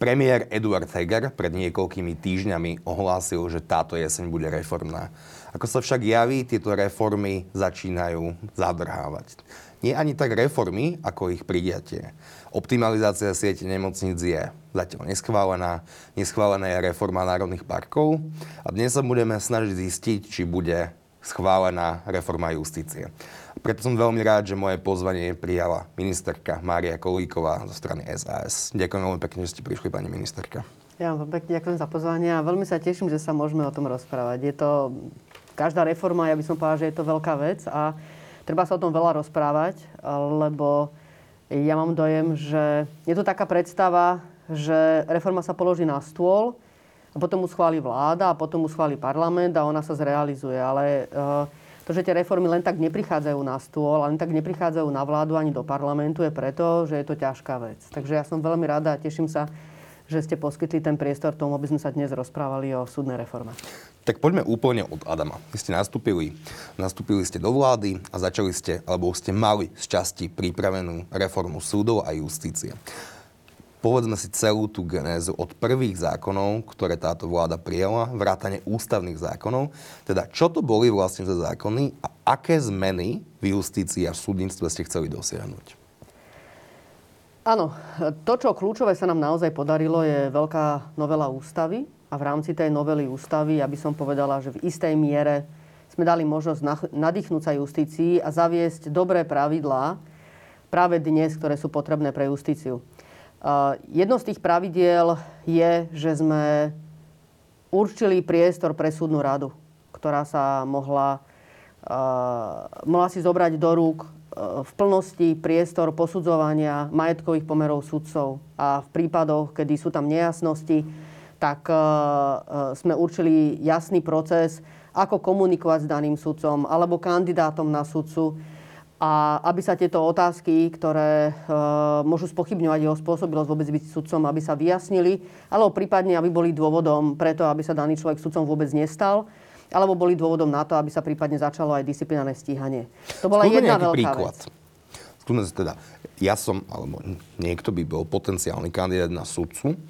Premiér Eduard Heger pred niekoľkými týždňami ohlásil, že táto jeseň bude reformná. Ako sa však javí, tieto reformy začínajú zadrhávať. Nie ani tak reformy, ako ich prijatie. Optimalizácia siete nemocníc je zatiaľ neschválená. Neschválená je reforma národných parkov. A dnes sa budeme snažiť zistiť, či bude schválená reforma justície. Preto som veľmi rád, že moje pozvanie prijala ministerka Mária Kolíková zo strany SAS. Ďakujem veľmi pekne, že ste prišli, pani ministerka. Ja vám pekne ďakujem za pozvanie a veľmi sa teším, že sa môžeme o tom rozprávať. Je to, každá reforma, ja by som povedala, že je to veľká vec a treba sa o tom veľa rozprávať, lebo ja mám dojem, že je to taká predstava, že reforma sa položí na stôl, a potom mu schváli vláda a potom mu schváli parlament a ona sa zrealizuje. Ale uh, to, že tie reformy len tak neprichádzajú na stôl, len tak neprichádzajú na vládu ani do parlamentu, je preto, že je to ťažká vec. Takže ja som veľmi rada a teším sa, že ste poskytli ten priestor tomu, aby sme sa dnes rozprávali o súdnej reforme. Tak poďme úplne od Adama. Vy ste nastúpili, nastúpili ste do vlády a začali ste, alebo ste mali z časti pripravenú reformu súdov a justície povedzme si celú tú genézu od prvých zákonov, ktoré táto vláda prijala, vrátane ústavných zákonov. Teda, čo to boli vlastne za zákony a aké zmeny v justícii a v súdnictve ste chceli dosiahnuť? Áno, to, čo kľúčové sa nám naozaj podarilo, je veľká novela ústavy. A v rámci tej novely ústavy, aby som povedala, že v istej miere sme dali možnosť nadýchnúť sa justícii a zaviesť dobré pravidlá práve dnes, ktoré sú potrebné pre justíciu. Jedno z tých pravidiel je, že sme určili priestor pre súdnu radu, ktorá sa mohla, mohla si zobrať do rúk v plnosti priestor posudzovania majetkových pomerov sudcov. A v prípadoch, kedy sú tam nejasnosti, tak sme určili jasný proces, ako komunikovať s daným sudcom alebo kandidátom na sudcu a aby sa tieto otázky, ktoré e, môžu spochybňovať jeho spôsobilosť vôbec byť sudcom, aby sa vyjasnili, alebo prípadne, aby boli dôvodom preto, aby sa daný človek sudcom vôbec nestal, alebo boli dôvodom na to, aby sa prípadne začalo aj disciplinárne stíhanie. To bola Skúme jedna veľká príklad. vec. Skúme teda, ja som, alebo niekto by bol potenciálny kandidát na sudcu,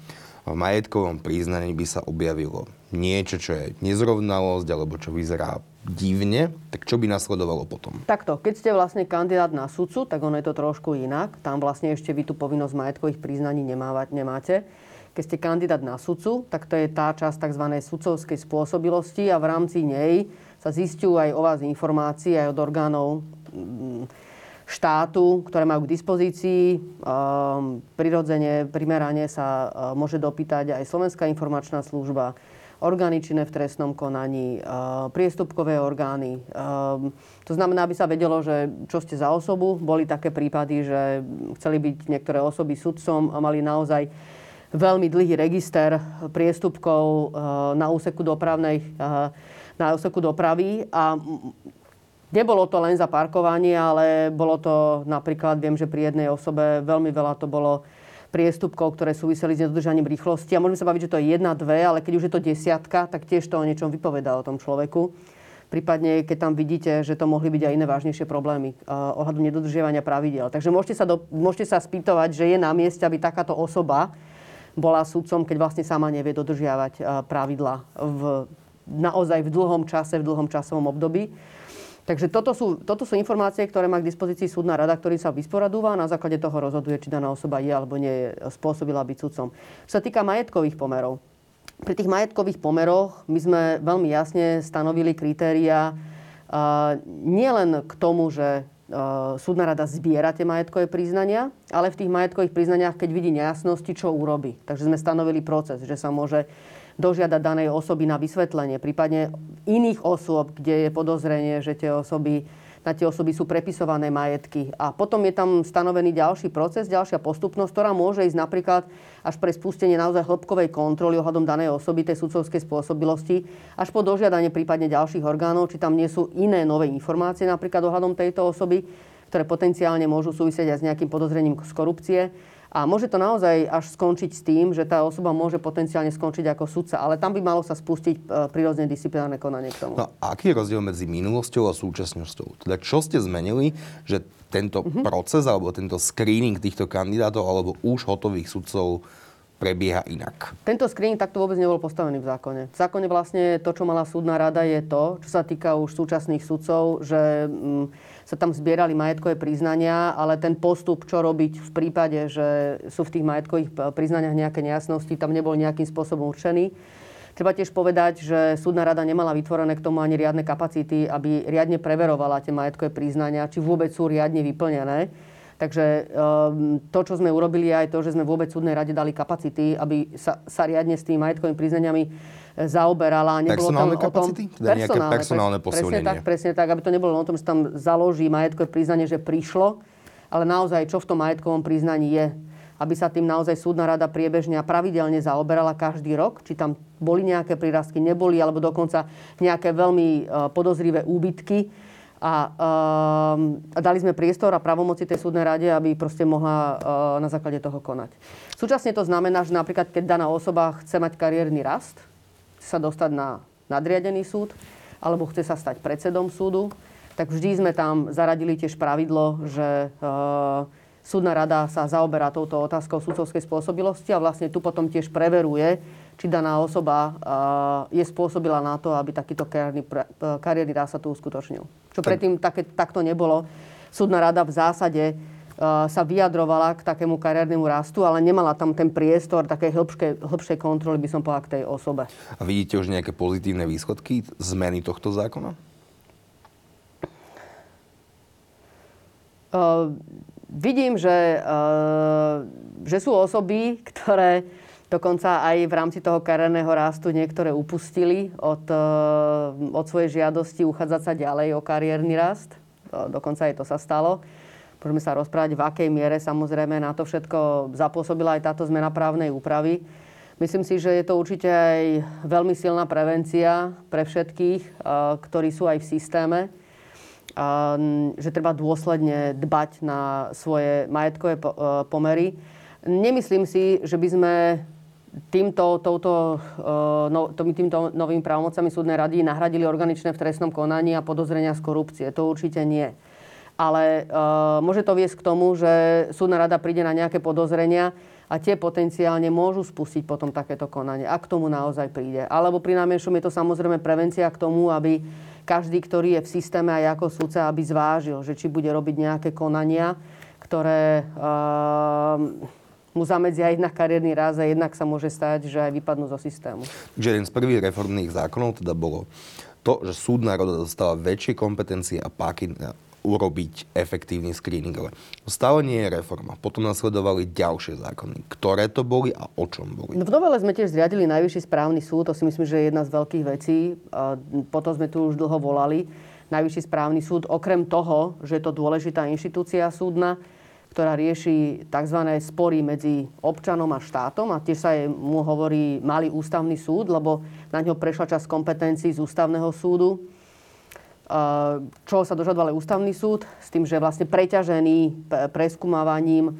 v majetkovom priznaní by sa objavilo niečo, čo je nezrovnalosť, alebo čo vyzerá divne, tak čo by nasledovalo potom? Takto, keď ste vlastne kandidát na sudcu, tak ono je to trošku inak. Tam vlastne ešte vy tú povinnosť majetkových priznaní nemávať, nemáte. Keď ste kandidát na sudcu, tak to je tá časť tzv. sudcovskej spôsobilosti a v rámci nej sa zistujú aj o vás informácie aj od orgánov mm, štátu, ktoré majú k dispozícii. Ehm, prirodzene, primerane sa e, môže dopýtať aj Slovenská informačná služba, orgány činné v trestnom konaní, eh, priestupkové orgány. Eh, to znamená, aby sa vedelo, že čo ste za osobu. Boli také prípady, že chceli byť niektoré osoby sudcom a mali naozaj veľmi dlhý register priestupkov eh, na úseku dopravnej na úseku dopravy a Nebolo to len za parkovanie, ale bolo to napríklad, viem, že pri jednej osobe veľmi veľa to bolo priestupkov, ktoré súviseli s nedodržaním rýchlosti. A môžeme sa baviť, že to je jedna, dve, ale keď už je to desiatka, tak tiež to o niečom vypovedá o tom človeku. Prípadne, keď tam vidíte, že to mohli byť aj iné vážnejšie problémy uh, ohľadom nedodržiavania pravidel. Takže môžete sa, do, môžete sa spýtovať, že je na mieste, aby takáto osoba bola sudcom, keď vlastne sama nevie dodržiavať uh, pravidla v, naozaj v dlhom čase, v dlhom časovom období. Takže toto sú, toto sú informácie, ktoré má k dispozícii súdna rada, ktorý sa vysporadúva a na základe toho rozhoduje, či daná osoba je alebo nie spôsobila byť sudcom. Čo sa týka majetkových pomerov. Pri tých majetkových pomeroch my sme veľmi jasne stanovili kritéria nielen k tomu, že súdna rada zbiera tie majetkové priznania, ale v tých majetkových priznaniach, keď vidí nejasnosti, čo urobi. Takže sme stanovili proces, že sa môže dožiadať danej osoby na vysvetlenie, prípadne iných osôb, kde je podozrenie, že tie osoby na tie osoby sú prepisované majetky. A potom je tam stanovený ďalší proces, ďalšia postupnosť, ktorá môže ísť napríklad až pre spustenie naozaj hĺbkovej kontroly ohľadom danej osoby, tej sudcovskej spôsobilosti, až po dožiadanie prípadne ďalších orgánov, či tam nie sú iné nové informácie napríklad ohľadom tejto osoby, ktoré potenciálne môžu súvisieť aj s nejakým podozrením z korupcie. A môže to naozaj až skončiť s tým, že tá osoba môže potenciálne skončiť ako sudca, ale tam by malo sa spustiť e, prirodzene disciplinárne konanie k tomu. No a aký je rozdiel medzi minulosťou a súčasnosťou? Teda čo ste zmenili, že tento mm-hmm. proces alebo tento screening týchto kandidátov alebo už hotových sudcov prebieha inak. Tento screening takto vôbec nebol postavený v zákone. V zákone vlastne to, čo mala súdna rada, je to, čo sa týka už súčasných sudcov, že mm, sa tam zbierali majetkové priznania, ale ten postup, čo robiť v prípade, že sú v tých majetkových priznaniach nejaké nejasnosti, tam nebol nejakým spôsobom určený. Treba tiež povedať, že súdna rada nemala vytvorené k tomu ani riadne kapacity, aby riadne preverovala tie majetkové priznania, či vôbec sú riadne vyplnené. Takže ehm, to, čo sme urobili, je aj to, že sme vôbec súdnej rade dali kapacity, aby sa, sa riadne s tými majetkovými priznaniami e, zaoberala. Nebolo personálne tam kapacity? O tom, teda nejaké personálne posilnenie. Presne tak, presne tak, aby to nebolo o tom, že tam založí majetkové priznanie, že prišlo, ale naozaj, čo v tom majetkovom priznaní je aby sa tým naozaj súdna rada priebežne a pravidelne zaoberala každý rok, či tam boli nejaké prírastky, neboli, alebo dokonca nejaké veľmi e, podozrivé úbytky. A, um, dali sme priestor a pravomoci tej súdnej rade, aby proste mohla uh, na základe toho konať. Súčasne to znamená, že napríklad, keď daná osoba chce mať kariérny rast, sa dostať na nadriadený súd, alebo chce sa stať predsedom súdu, tak vždy sme tam zaradili tiež pravidlo, že uh, súdna rada sa zaoberá touto otázkou sudcovskej spôsobilosti a vlastne tu potom tiež preveruje, či daná osoba je spôsobila na to, aby takýto kariérny, kariérny rast sa tu uskutočnil. Čo predtým také, takto nebolo. Súdna rada v zásade sa vyjadrovala k takému kariérnemu rastu, ale nemala tam ten priestor takej hĺbšej, hĺbšej kontroly, by som povedal, k tej osobe. A vidíte už nejaké pozitívne výsledky zmeny tohto zákona? Uh, vidím, že, uh, že sú osoby, ktoré dokonca aj v rámci toho kariérneho rastu niektoré upustili od, uh, od svojej žiadosti uchádzať sa ďalej o kariérny rast. Uh, dokonca aj to sa stalo. Môžeme sa rozprávať, v akej miere samozrejme na to všetko zapôsobila aj táto zmena právnej úpravy. Myslím si, že je to určite aj veľmi silná prevencia pre všetkých, ktorí sú aj v systéme že treba dôsledne dbať na svoje majetkové pomery. Nemyslím si, že by sme týmto, touto, e, no, týmto novými právomocami súdnej rady nahradili organičné v trestnom konaní a podozrenia z korupcie. To určite nie. Ale uh, môže to viesť k tomu, že súdna rada príde na nejaké podozrenia a tie potenciálne môžu spustiť potom takéto konanie, ak k tomu naozaj príde. Alebo pri najmenšom je to samozrejme prevencia k tomu, aby každý, ktorý je v systéme aj ako sudca, aby zvážil, že či bude robiť nejaké konania, ktoré uh, mu zamedzia jednak kariérny raz a jednak sa môže stať, že aj vypadnú zo systému. Že jeden z prvých reformných zákonov teda bolo to, že súdna roda dostáva väčšie kompetencie a páky urobiť efektívny screening. Ale stále nie je reforma. Potom nasledovali ďalšie zákony. Ktoré to boli a o čom boli? No v novele sme tiež zriadili Najvyšší správny súd. To si myslím, že je jedna z veľkých vecí. Potom sme tu už dlho volali. Najvyšší správny súd, okrem toho, že je to dôležitá inštitúcia súdna, ktorá rieši tzv. spory medzi občanom a štátom a tiež sa jej mu hovorí malý ústavný súd, lebo na ňo prešla časť kompetencií z ústavného súdu čo sa dožadoval aj ústavný súd, s tým, že vlastne preťažený preskúmavaním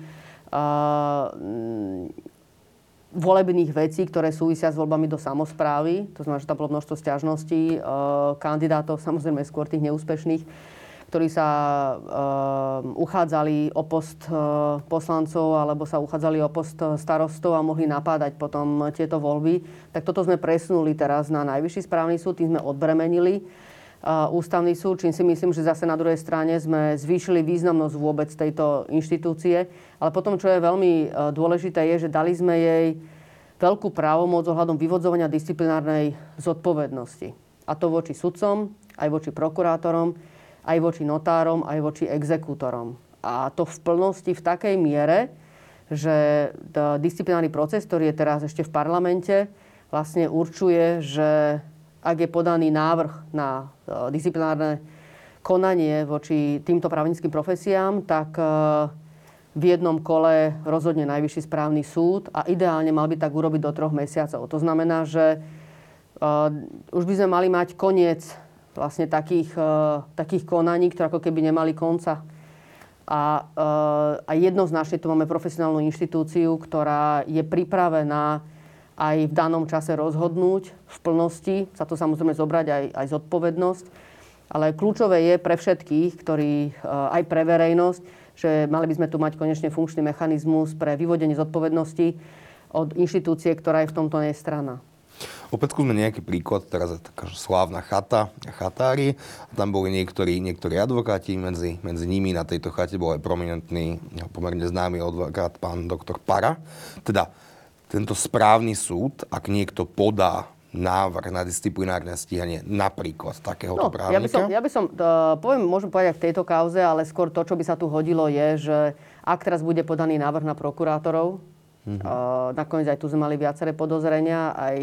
volebných vecí, ktoré súvisia s voľbami do samozprávy. To znamená, že tam bolo množstvo stiažností kandidátov, samozrejme skôr tých neúspešných, ktorí sa uchádzali o post poslancov alebo sa uchádzali o post starostov a mohli napádať potom tieto voľby. Tak toto sme presunuli teraz na Najvyšší správny súd, tým sme odbremenili ústavný súd, čím si myslím, že zase na druhej strane sme zvýšili významnosť vôbec tejto inštitúcie. Ale potom, čo je veľmi e, dôležité, je, že dali sme jej veľkú právomoc ohľadom vyvodzovania disciplinárnej zodpovednosti. A to voči sudcom, aj voči prokurátorom, aj voči notárom, aj voči exekútorom. A to v plnosti v takej miere, že disciplinárny proces, ktorý je teraz ešte v parlamente, vlastne určuje, že ak je podaný návrh na e, disciplinárne konanie voči týmto právnickým profesiám, tak e, v jednom kole rozhodne Najvyšší správny súd a ideálne mal by tak urobiť do troch mesiacov. To znamená, že uh, už by sme mali mať koniec vlastne takých, uh, takých konaní, ktoré ako keby nemali konca. A, uh, a jednoznačne tu máme profesionálnu inštitúciu, ktorá je pripravená aj v danom čase rozhodnúť v plnosti, sa to samozrejme zobrať aj, aj zodpovednosť. Ale kľúčové je pre všetkých, ktorí, eh, aj pre verejnosť, že mali by sme tu mať konečne funkčný mechanizmus pre vyvodenie zodpovednosti od inštitúcie, ktorá je v tomto nestranná. Opäť skúsme nejaký príklad, teraz je taká slávna chata, chatári. Tam boli niektorí, niektorí advokáti, medzi, medzi nimi na tejto chate bol aj prominentný, pomerne známy advokát, pán doktor Para. Teda tento správny súd, ak niekto podá návrh na disciplinárne stíhanie napríklad takéhoto no, právnika? Ja by som, ja by som uh, poviem, môžem povedať v tejto kauze, ale skôr to, čo by sa tu hodilo, je, že ak teraz bude podaný návrh na prokurátorov, Mm-hmm. Uh, nakoniec aj tu sme mali viaceré podozrenia, aj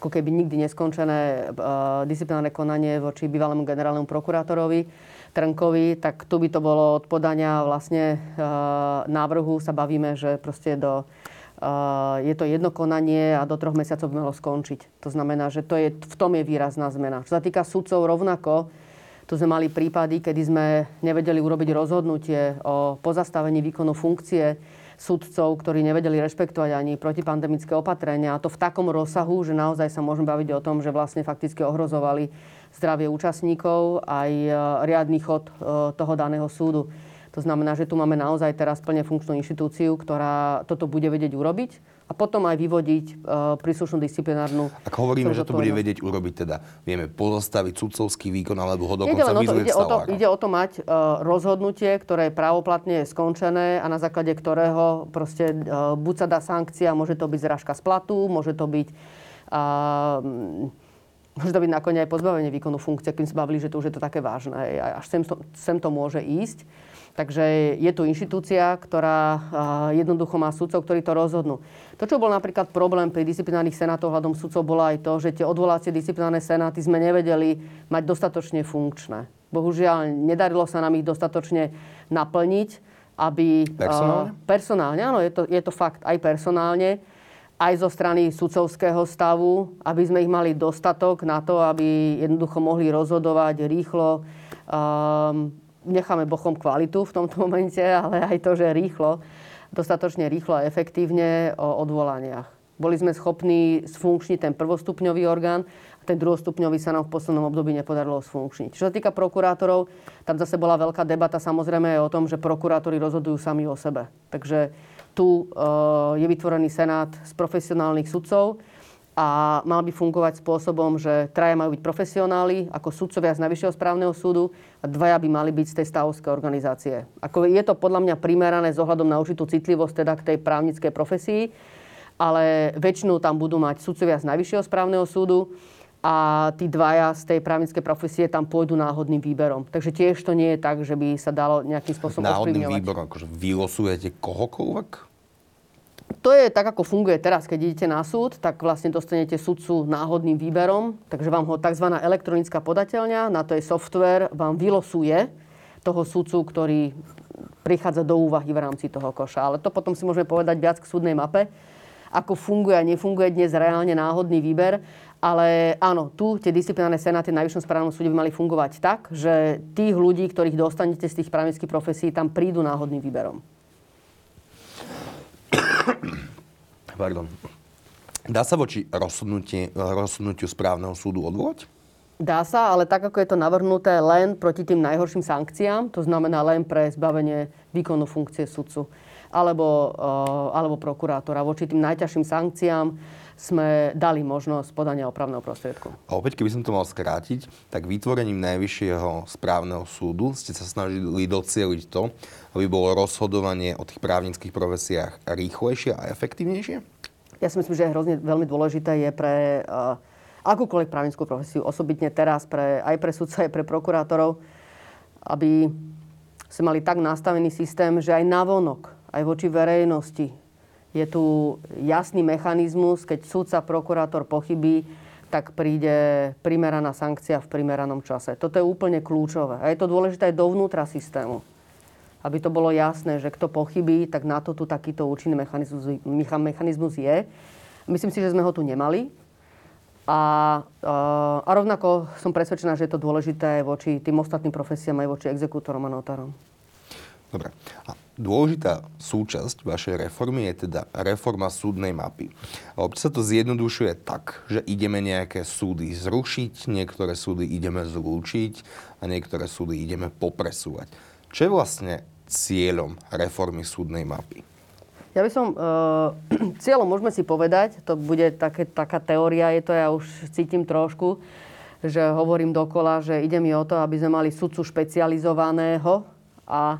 ako keby nikdy neskončené uh, disciplinárne konanie voči bývalému generálnemu prokurátorovi Trnkovi, tak tu by to bolo od podania vlastne uh, návrhu sa bavíme, že proste do je to jedno konanie a do troch mesiacov by malo skončiť. To znamená, že to je, v tom je výrazná zmena. Čo sa týka sudcov rovnako, tu sme mali prípady, kedy sme nevedeli urobiť rozhodnutie o pozastavení výkonu funkcie sudcov, ktorí nevedeli rešpektovať ani protipandemické opatrenia. A to v takom rozsahu, že naozaj sa môžeme baviť o tom, že vlastne fakticky ohrozovali zdravie účastníkov aj e, riadny chod e, toho daného súdu. To znamená, že tu máme naozaj teraz plne funkčnú inštitúciu, ktorá toto bude vedieť urobiť a potom aj vyvodiť uh, príslušnú disciplinárnu... Ak hovoríme, že to bude vedieť urobiť, teda vieme pozastaviť sudcovský výkon alebo ho dokonca vyzvieť ide, o to, ide o to mať uh, rozhodnutie, ktoré je právoplatne skončené a na základe ktorého proste uh, buď sa dá sankcia, môže to byť zrážka z platu, môže to byť uh, Môže to byť nakoniec aj pozbavenie výkonu funkcie, kým sme bavili, že to už je to také vážne. Až sem to, sem to môže ísť. Takže je tu inštitúcia, ktorá jednoducho má sudcov, ktorí to rozhodnú. To, čo bol napríklad problém pri disciplinárnych senátoch hľadom sudcov, bolo aj to, že tie odvolácie disciplinárne senáty sme nevedeli mať dostatočne funkčné. Bohužiaľ, nedarilo sa nám ich dostatočne naplniť, aby... Personálne? Uh, personálne, áno, je to, je to fakt aj personálne, aj zo strany sudcovského stavu, aby sme ich mali dostatok na to, aby jednoducho mohli rozhodovať rýchlo, um, necháme bochom kvalitu v tomto momente, ale aj to, že rýchlo, dostatočne rýchlo a efektívne o odvolaniach. Boli sme schopní sfunkčniť ten prvostupňový orgán a ten druhostupňový sa nám v poslednom období nepodarilo sfunkčniť. Čo sa týka prokurátorov, tam zase bola veľká debata samozrejme aj o tom, že prokurátori rozhodujú sami o sebe. Takže tu uh, je vytvorený senát z profesionálnych sudcov, a mal by fungovať spôsobom, že traja majú byť profesionáli ako sudcovia z Najvyššieho správneho súdu a dvaja by mali byť z tej stavovskej organizácie. Ako je to podľa mňa primerané s ohľadom na určitú citlivosť teda k tej právnickej profesii, ale väčšinu tam budú mať sudcovia z Najvyššieho správneho súdu a tí dvaja z tej právnickej profesie tam pôjdu náhodným výberom. Takže tiež to nie je tak, že by sa dalo nejakým spôsobom Náhodným výberom, akože vylosujete kohokoľvek? To je tak, ako funguje teraz. Keď idete na súd, tak vlastne dostanete sudcu náhodným výberom, takže vám ho tzv. elektronická podateľňa, na to je software, vám vylosuje toho sudcu, ktorý prichádza do úvahy v rámci toho koša. Ale to potom si môžeme povedať viac k súdnej mape, ako funguje a nefunguje dnes reálne náhodný výber. Ale áno, tu tie disciplinárne senáty na Najvyššom správnom súde by mali fungovať tak, že tých ľudí, ktorých dostanete z tých právnických profesí, tam prídu náhodným výberom. Pardon. Dá sa voči rozhodnutiu správneho súdu odvolať? Dá sa, ale tak, ako je to navrhnuté len proti tým najhorším sankciám, to znamená len pre zbavenie výkonu funkcie sudcu alebo, uh, alebo prokurátora. Voči tým najťažším sankciám sme dali možnosť podania opravného prostriedku. A opäť, keby som to mal skrátiť, tak vytvorením Najvyššieho správneho súdu ste sa snažili docieliť to, aby bolo rozhodovanie o tých právnických profesiách rýchlejšie a efektívnejšie? Ja si myslím, že hrozne veľmi dôležité je pre uh, akúkoľvek právnickú profesiu, osobitne teraz pre, aj pre sudca, aj pre prokurátorov, aby sme mali tak nastavený systém, že aj navonok, aj voči verejnosti je tu jasný mechanizmus, keď súdca, prokurátor pochybí, tak príde primeraná sankcia v primeranom čase. Toto je úplne kľúčové. A je to dôležité aj dovnútra systému. Aby to bolo jasné, že kto pochybí, tak na to tu takýto účinný mechanizmus, mechanizmus je. Myslím si, že sme ho tu nemali. A, a rovnako som presvedčená, že je to dôležité voči tým ostatným profesiám, aj voči exekútorom a notárom. Dobre. A dôležitá súčasť vašej reformy je teda reforma súdnej mapy. A občas sa to zjednodušuje tak, že ideme nejaké súdy zrušiť, niektoré súdy ideme zlúčiť a niektoré súdy ideme popresúvať. Čo je vlastne cieľom reformy súdnej mapy? Ja by som, e, cieľom môžeme si povedať, to bude také, taká teória, je to, ja už cítim trošku, že hovorím dokola, že ide mi o to, aby sme mali sudcu špecializovaného a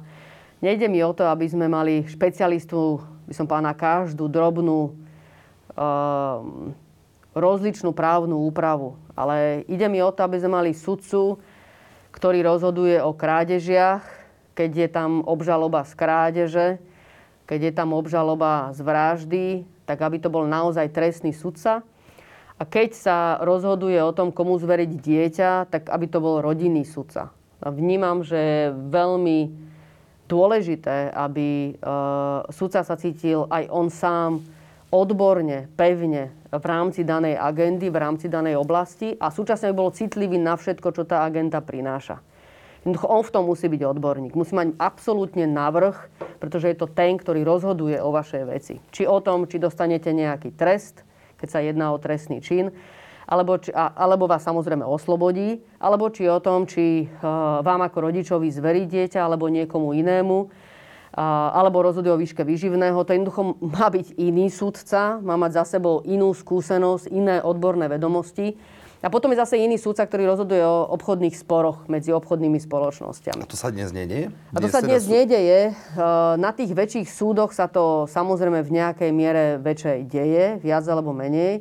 nejde mi o to, aby sme mali špecialistu, by som povedala, na každú drobnú e, rozličnú právnu úpravu. Ale ide mi o to, aby sme mali sudcu, ktorý rozhoduje o krádežiach, keď je tam obžaloba z krádeže, keď je tam obžaloba z vraždy, tak aby to bol naozaj trestný sudca. A keď sa rozhoduje o tom, komu zveriť dieťa, tak aby to bol rodinný sudca. A vnímam, že veľmi dôležité, aby e, sudca sa cítil aj on sám odborne, pevne v rámci danej agendy, v rámci danej oblasti a súčasne by bol citlivý na všetko, čo tá agenda prináša. On v tom musí byť odborník. Musí mať absolútne navrh, pretože je to ten, ktorý rozhoduje o vašej veci. Či o tom, či dostanete nejaký trest, keď sa jedná o trestný čin, alebo, či, alebo vás samozrejme oslobodí, alebo či o tom, či uh, vám ako rodičovi zverí dieťa, alebo niekomu inému, alebo rozhoduje o výške vyživného. To jednoducho má byť iný sudca, má mať za sebou inú skúsenosť, iné odborné vedomosti a potom je zase iný súdca, ktorý rozhoduje o obchodných sporoch medzi obchodnými spoločnosťami. A to sa dnes nedieje? A to sa dnes sú... nedeje. Na tých väčších súdoch sa to samozrejme v nejakej miere väčšej deje, viac alebo menej.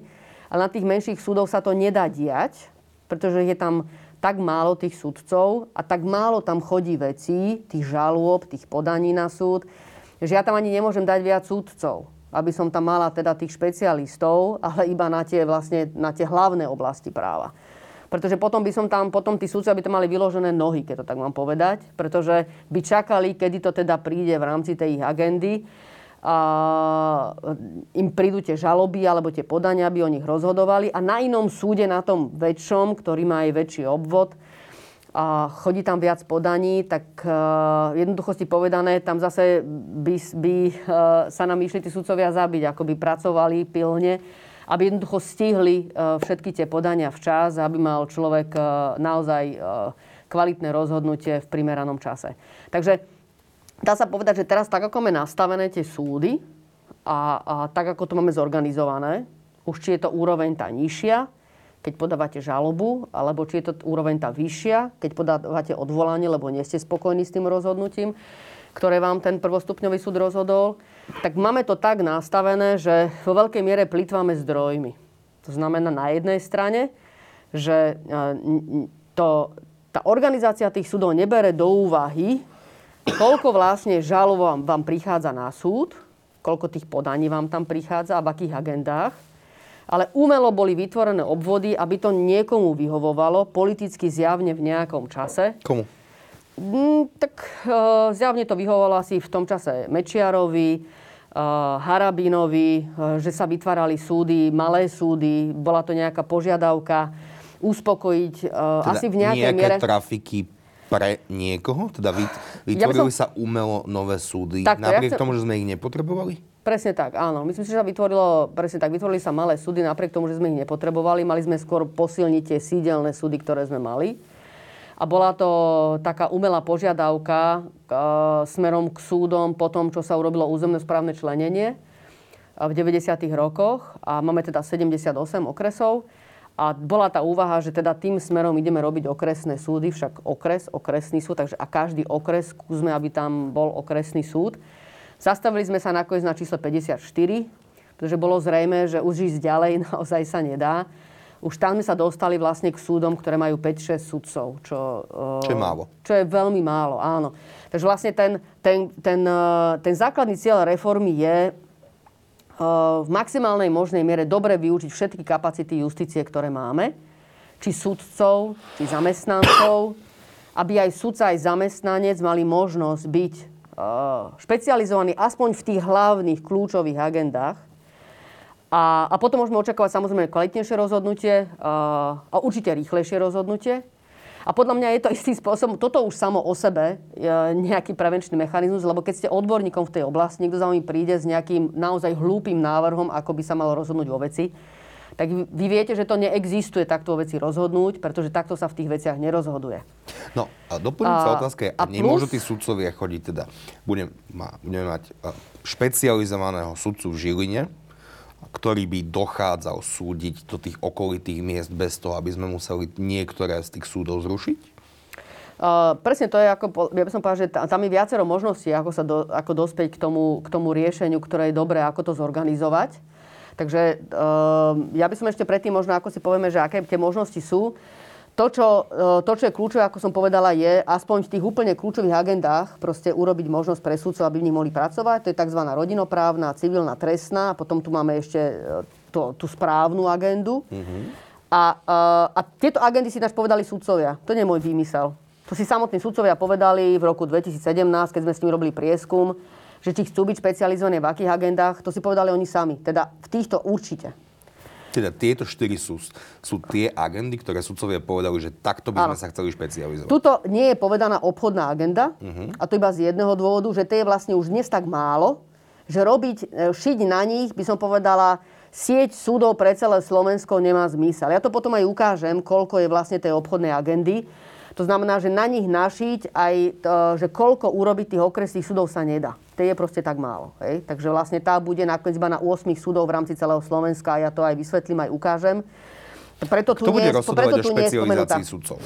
Ale na tých menších súdoch sa to nedá diať, pretože je tam tak málo tých súdcov a tak málo tam chodí vecí, tých žalôb, tých podaní na súd, že ja tam ani nemôžem dať viac súdcov aby som tam mala teda tých špecialistov, ale iba na tie, vlastne, na tie hlavné oblasti práva. Pretože potom by som tam, potom tí súdci by to mali vyložené nohy, keď to tak mám povedať, pretože by čakali, kedy to teda príde v rámci tej ich agendy im prídu tie žaloby alebo tie podania, aby o nich rozhodovali a na inom súde, na tom väčšom, ktorý má aj väčší obvod, a chodí tam viac podaní, tak uh, jednoduchosti povedané, tam zase by, by uh, sa nám išli tí sudcovia zabiť, ako by pracovali pilne, aby jednoducho stihli uh, všetky tie podania včas, aby mal človek naozaj kvalitné rozhodnutie v primeranom čase. Takže dá sa povedať, že teraz tak, ako máme nastavené tie súdy a, a tak, ako to máme zorganizované, už či je to úroveň tá nižšia, keď podávate žalobu, alebo či je to úroveň tá vyššia, keď podávate odvolanie, lebo nie ste spokojní s tým rozhodnutím, ktoré vám ten prvostupňový súd rozhodol, tak máme to tak nastavené, že vo veľkej miere plýtvame zdrojmi. To znamená na jednej strane, že e, to, tá organizácia tých súdov nebere do úvahy, koľko vlastne žalob vám, vám prichádza na súd, koľko tých podaní vám tam prichádza a v akých agendách ale umelo boli vytvorené obvody, aby to niekomu vyhovovalo, politicky zjavne v nejakom čase. Komu? Mm, tak uh, zjavne to vyhovovalo asi v tom čase Mečiarovi, uh, Harabinovi, uh, že sa vytvárali súdy, malé súdy, bola to nejaká požiadavka uspokojiť uh, teda asi v nejakej miere... trafiky pre niekoho? Teda vytvorili ja som... sa umelo nové súdy, tak, napriek ja chcem... tomu, že sme ich nepotrebovali? Presne tak, áno. Myslím si, že sa vytvorilo, presne tak, vytvorili sa malé súdy napriek tomu, že sme ich nepotrebovali. Mali sme skôr posilniť tie sídelné súdy, ktoré sme mali. A bola to taká umelá požiadavka e, smerom k súdom po tom, čo sa urobilo územné správne členenie v 90. rokoch. A máme teda 78 okresov. A bola tá úvaha, že teda tým smerom ideme robiť okresné súdy, však okres, okresný súd, takže a každý okres skúsme, aby tam bol okresný súd. Zastavili sme sa nakoniec na čísle 54, pretože bolo zrejme, že už ísť ďalej naozaj sa nedá. Už tam sme sa dostali vlastne k súdom, ktoré majú 5-6 sudcov. Čo, čo je málo. Čo je veľmi málo, áno. Takže vlastne ten, ten, ten, ten základný cieľ reformy je v maximálnej možnej miere dobre využiť všetky kapacity justície, ktoré máme. Či sudcov, či zamestnancov, aby aj sudca, aj zamestnanec mali možnosť byť špecializovaní aspoň v tých hlavných kľúčových agendách. A, a potom môžeme očakávať samozrejme kvalitnejšie rozhodnutie a určite rýchlejšie rozhodnutie. A podľa mňa je to istým spôsobom, toto už samo o sebe je nejaký prevenčný mechanizmus, lebo keď ste odborníkom v tej oblasti, niekto za vami príde s nejakým naozaj hlúpým návrhom, ako by sa malo rozhodnúť vo veci, tak vy viete, že to neexistuje takto veci rozhodnúť, pretože takto sa v tých veciach nerozhoduje. No a doplňujúca otázka je, a, a nemôžu tí sudcovia chodiť teda, budem, ma, budeme mať špecializovaného sudcu v Žiline, ktorý by dochádzal súdiť do tých okolitých miest bez toho, aby sme museli niektoré z tých súdov zrušiť? Uh, presne to je ako, ja by som povedal, že tam je viacero možností, ako sa do, ako dospieť k tomu, k tomu riešeniu, ktoré je dobré, ako to zorganizovať. Takže uh, ja by som ešte predtým možno, ako si povieme, že aké tie možnosti sú, to čo, uh, to, čo je kľúčové, ako som povedala, je aspoň v tých úplne kľúčových agendách proste urobiť možnosť pre súdcov, aby v nich mohli pracovať. To je tzv. rodinoprávna, civilná, trestná. Potom tu máme ešte to, tú správnu agendu. Mm-hmm. A, uh, a tieto agendy si náš povedali súdcovia. To nie je môj výmysel. To si samotní sudcovia povedali v roku 2017, keď sme s nimi robili prieskum, že či chcú byť špecializované v akých agendách, to si povedali oni sami. Teda v týchto určite. Teda tieto štyri sú, sú tie agendy, ktoré sudcovia povedali, že takto by sme sa chceli špecializovať. Tuto nie je povedaná obchodná agenda, uh-huh. a to iba z jedného dôvodu, že to je vlastne už dnes tak málo, že robiť, e, šiť na nich, by som povedala, sieť súdov pre celé Slovensko nemá zmysel. Ja to potom aj ukážem, koľko je vlastne tej obchodnej agendy. To znamená, že na nich našiť aj, to, že koľko urobiť tých okresných súdov sa nedá. To je proste tak málo. Hej? Takže vlastne tá bude nakoniec iba na 8 súdov v rámci celého Slovenska a ja to aj vysvetlím, aj ukážem. Preto tu Kto bude rozhodovať o špecializácii sudcov?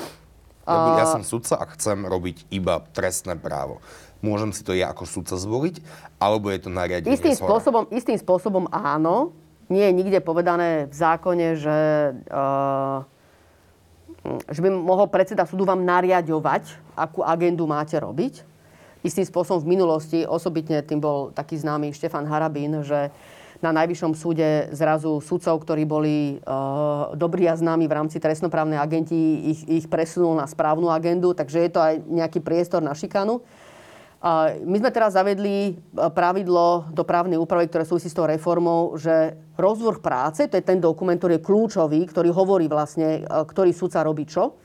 Ja, ja som sudca a chcem robiť iba trestné právo. Môžem si to ja ako sudca zvoliť, alebo je to nariadenie istým spôsobom, istým spôsobom áno. Nie je nikde povedané v zákone, že uh, že by mohol predseda súdu vám nariadovať, akú agendu máte robiť. Istým spôsobom v minulosti, osobitne tým bol taký známy Štefan Harabín, že na najvyššom súde zrazu sudcov, ktorí boli uh, dobrí a známi v rámci trestnoprávnej agenti, ich, ich presunul na správnu agendu, takže je to aj nejaký priestor na šikanu. My sme teraz zavedli e, pravidlo do právnej úpravy, ktoré súvisí s tou reformou, že rozvrh práce, to je ten dokument, ktorý je kľúčový, ktorý hovorí vlastne, e, ktorý sudca robí čo,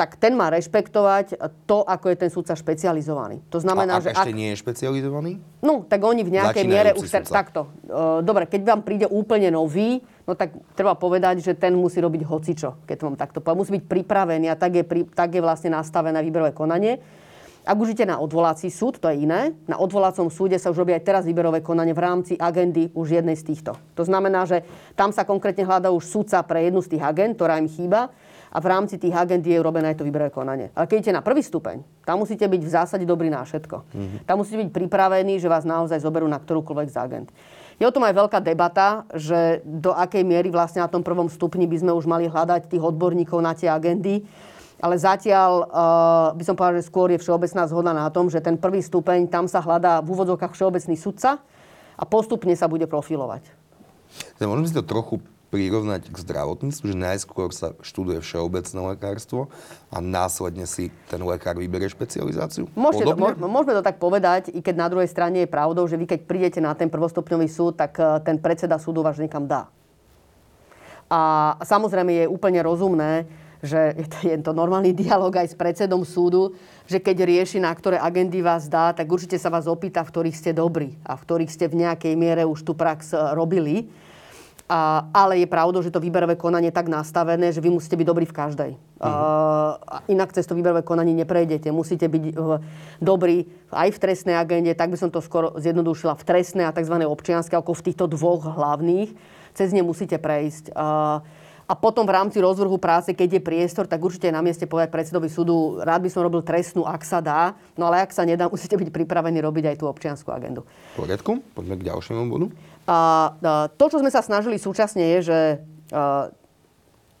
tak ten má rešpektovať to, ako je ten sudca špecializovaný. To znamená, a ak že ešte ak... nie je špecializovaný? No, tak oni v nejakej miere už... Te... Takto. Dobre, keď vám príde úplne nový, no tak treba povedať, že ten musí robiť hocičo, keď mám takto povedať. Musí byť pripravený a tak je, pri... tak je vlastne nastavené výberové konanie. Ak už na odvolací súd, to je iné. Na odvolacom súde sa už robí aj teraz výberové konanie v rámci agendy už jednej z týchto. To znamená, že tam sa konkrétne hľadá už súdca pre jednu z tých agent, ktorá im chýba a v rámci tých agent je urobené aj to výberové konanie. Ale keď idete na prvý stupeň, tam musíte byť v zásade dobrý na všetko. Mm-hmm. Tam musíte byť pripravení, že vás naozaj zoberú na ktorúkoľvek z agent. Je o tom aj veľká debata, že do akej miery vlastne na tom prvom stupni by sme už mali hľadať tých odborníkov na tie agendy ale zatiaľ uh, by som povedal, že skôr je všeobecná zhoda na tom, že ten prvý stupeň, tam sa hľadá v úvodzovkách všeobecný sudca a postupne sa bude profilovať. Môžeme si to trochu prirovnať k zdravotníctvu, že najskôr sa študuje všeobecné lekárstvo a následne si ten lekár vyberie špecializáciu? Môžete to, môžeme to tak povedať, i keď na druhej strane je pravdou, že vy keď prídete na ten prvostupňový súd, tak eh, ten predseda súdu vás niekam dá. A samozrejme je úplne rozumné, že je to, normálny dialog aj s predsedom súdu, že keď rieši, na ktoré agendy vás dá, tak určite sa vás opýta, v ktorých ste dobrí a v ktorých ste v nejakej miere už tú prax e, robili. A, ale je pravdou, že to výberové konanie je tak nastavené, že vy musíte byť dobrí v každej. Uh-huh. A, inak cez to výberové konanie neprejdete. Musíte byť uh, dobrí aj v trestnej agende, tak by som to skoro zjednodušila, v trestnej a tzv. občianskej, ako v týchto dvoch hlavných. Cez ne musíte prejsť. Uh, a potom v rámci rozvrhu práce, keď je priestor, tak určite je na mieste povedať predsedovi súdu, rád by som robil trestnú, ak sa dá, no ale ak sa nedá, musíte byť pripravení robiť aj tú občianskú agendu. V poriadku, poďme k ďalšiemu bodu. A, a to, čo sme sa snažili súčasne, je, že a,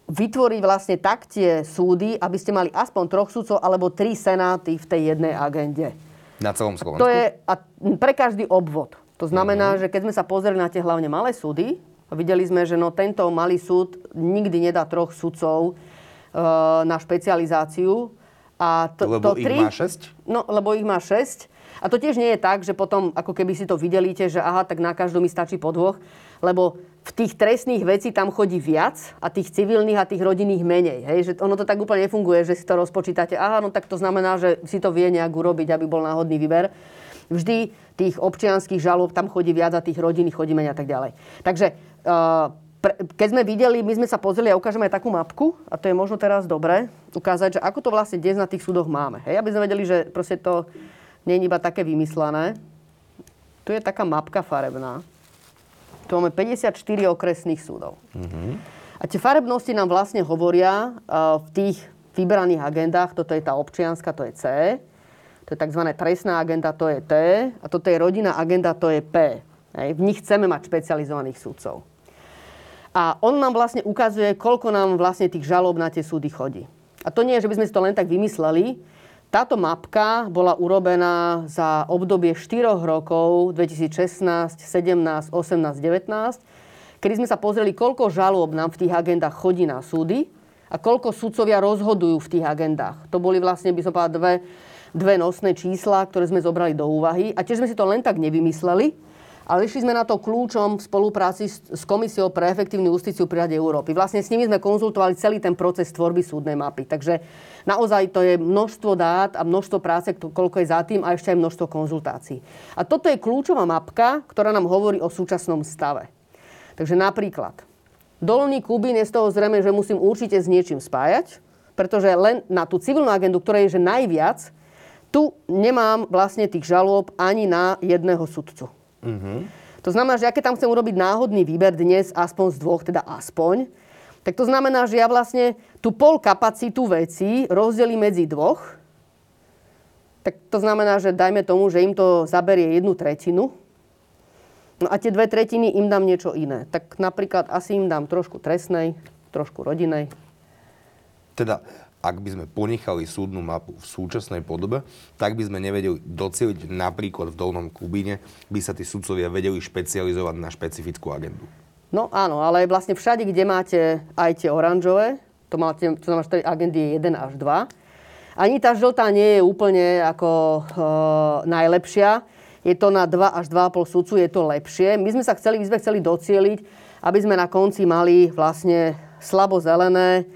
vytvoriť vlastne tak tie súdy, aby ste mali aspoň troch súdcov alebo tri senáty v tej jednej agende. Na celom Slovensku? To je a pre každý obvod. To znamená, mm-hmm. že keď sme sa pozreli na tie hlavne malé súdy, Videli sme, že no, tento malý súd nikdy nedá troch sudcov e, na špecializáciu. A to, lebo to ich tri, má 6? No, lebo ich má 6. A to tiež nie je tak, že potom, ako keby si to videlíte, že aha, tak na každú mi stačí po dvoch, lebo v tých trestných vecí tam chodí viac a tých civilných a tých rodinných menej. Hej? Že ono to tak úplne nefunguje, že si to rozpočítate. Aha, no tak to znamená, že si to vie nejak urobiť, aby bol náhodný výber. Vždy tých občianských žalob tam chodí viac a tých rodinných chodí menej a tak ďalej. Takže keď sme videli, my sme sa pozreli a ukážeme aj takú mapku, a to je možno teraz dobre ukázať, že ako to vlastne dnes na tých súdoch máme. Hej, aby sme vedeli, že proste to nie je iba také vymyslené. Tu je taká mapka farebná. Tu máme 54 okresných súdov. Mm-hmm. A tie farebnosti nám vlastne hovoria uh, v tých vybraných agendách, toto je tá občianska, to je C, to je tzv. trestná agenda, to je T, a toto je rodinná agenda, to je P. Hej. V nich chceme mať špecializovaných súdcov. A on nám vlastne ukazuje, koľko nám vlastne tých žalob na tie súdy chodí. A to nie je, že by sme si to len tak vymysleli. Táto mapka bola urobená za obdobie 4 rokov 2016, 17, 18, 19, kedy sme sa pozreli, koľko žalob nám v tých agendách chodí na súdy a koľko sudcovia rozhodujú v tých agendách. To boli vlastne, by som povedala, dve, dve nosné čísla, ktoré sme zobrali do úvahy. A tiež sme si to len tak nevymysleli, ale išli sme na to kľúčom v spolupráci s, Komisiou pre efektívnu justíciu pri Rade Európy. Vlastne s nimi sme konzultovali celý ten proces tvorby súdnej mapy. Takže naozaj to je množstvo dát a množstvo práce, koľko je za tým a ešte aj množstvo konzultácií. A toto je kľúčová mapka, ktorá nám hovorí o súčasnom stave. Takže napríklad, dolný Kubín je z toho zrejme, že musím určite s niečím spájať, pretože len na tú civilnú agendu, ktorej je že najviac, tu nemám vlastne tých žalôb ani na jedného sudcu. Mm-hmm. To znamená, že ja keď tam chcem urobiť náhodný výber dnes, aspoň z dvoch, teda aspoň, tak to znamená, že ja vlastne tú pol kapacitu veci rozdelím medzi dvoch. Tak to znamená, že dajme tomu, že im to zaberie jednu tretinu. No a tie dve tretiny im dám niečo iné. Tak napríklad asi im dám trošku trestnej, trošku rodinej. Teda ak by sme ponechali súdnu mapu v súčasnej podobe, tak by sme nevedeli docieliť napríklad v Dolnom Kubíne, by sa tí sudcovia vedeli špecializovať na špecifickú agendu. No áno, ale vlastne všade, kde máte aj tie oranžové, to, máte, to znamená, že agendy je 1 až 2, ani tá žltá nie je úplne ako e, najlepšia. Je to na 2 až 2,5 sudcu, je to lepšie. My sme sa chceli, my sme chceli docieliť, aby sme na konci mali vlastne slabo zelené,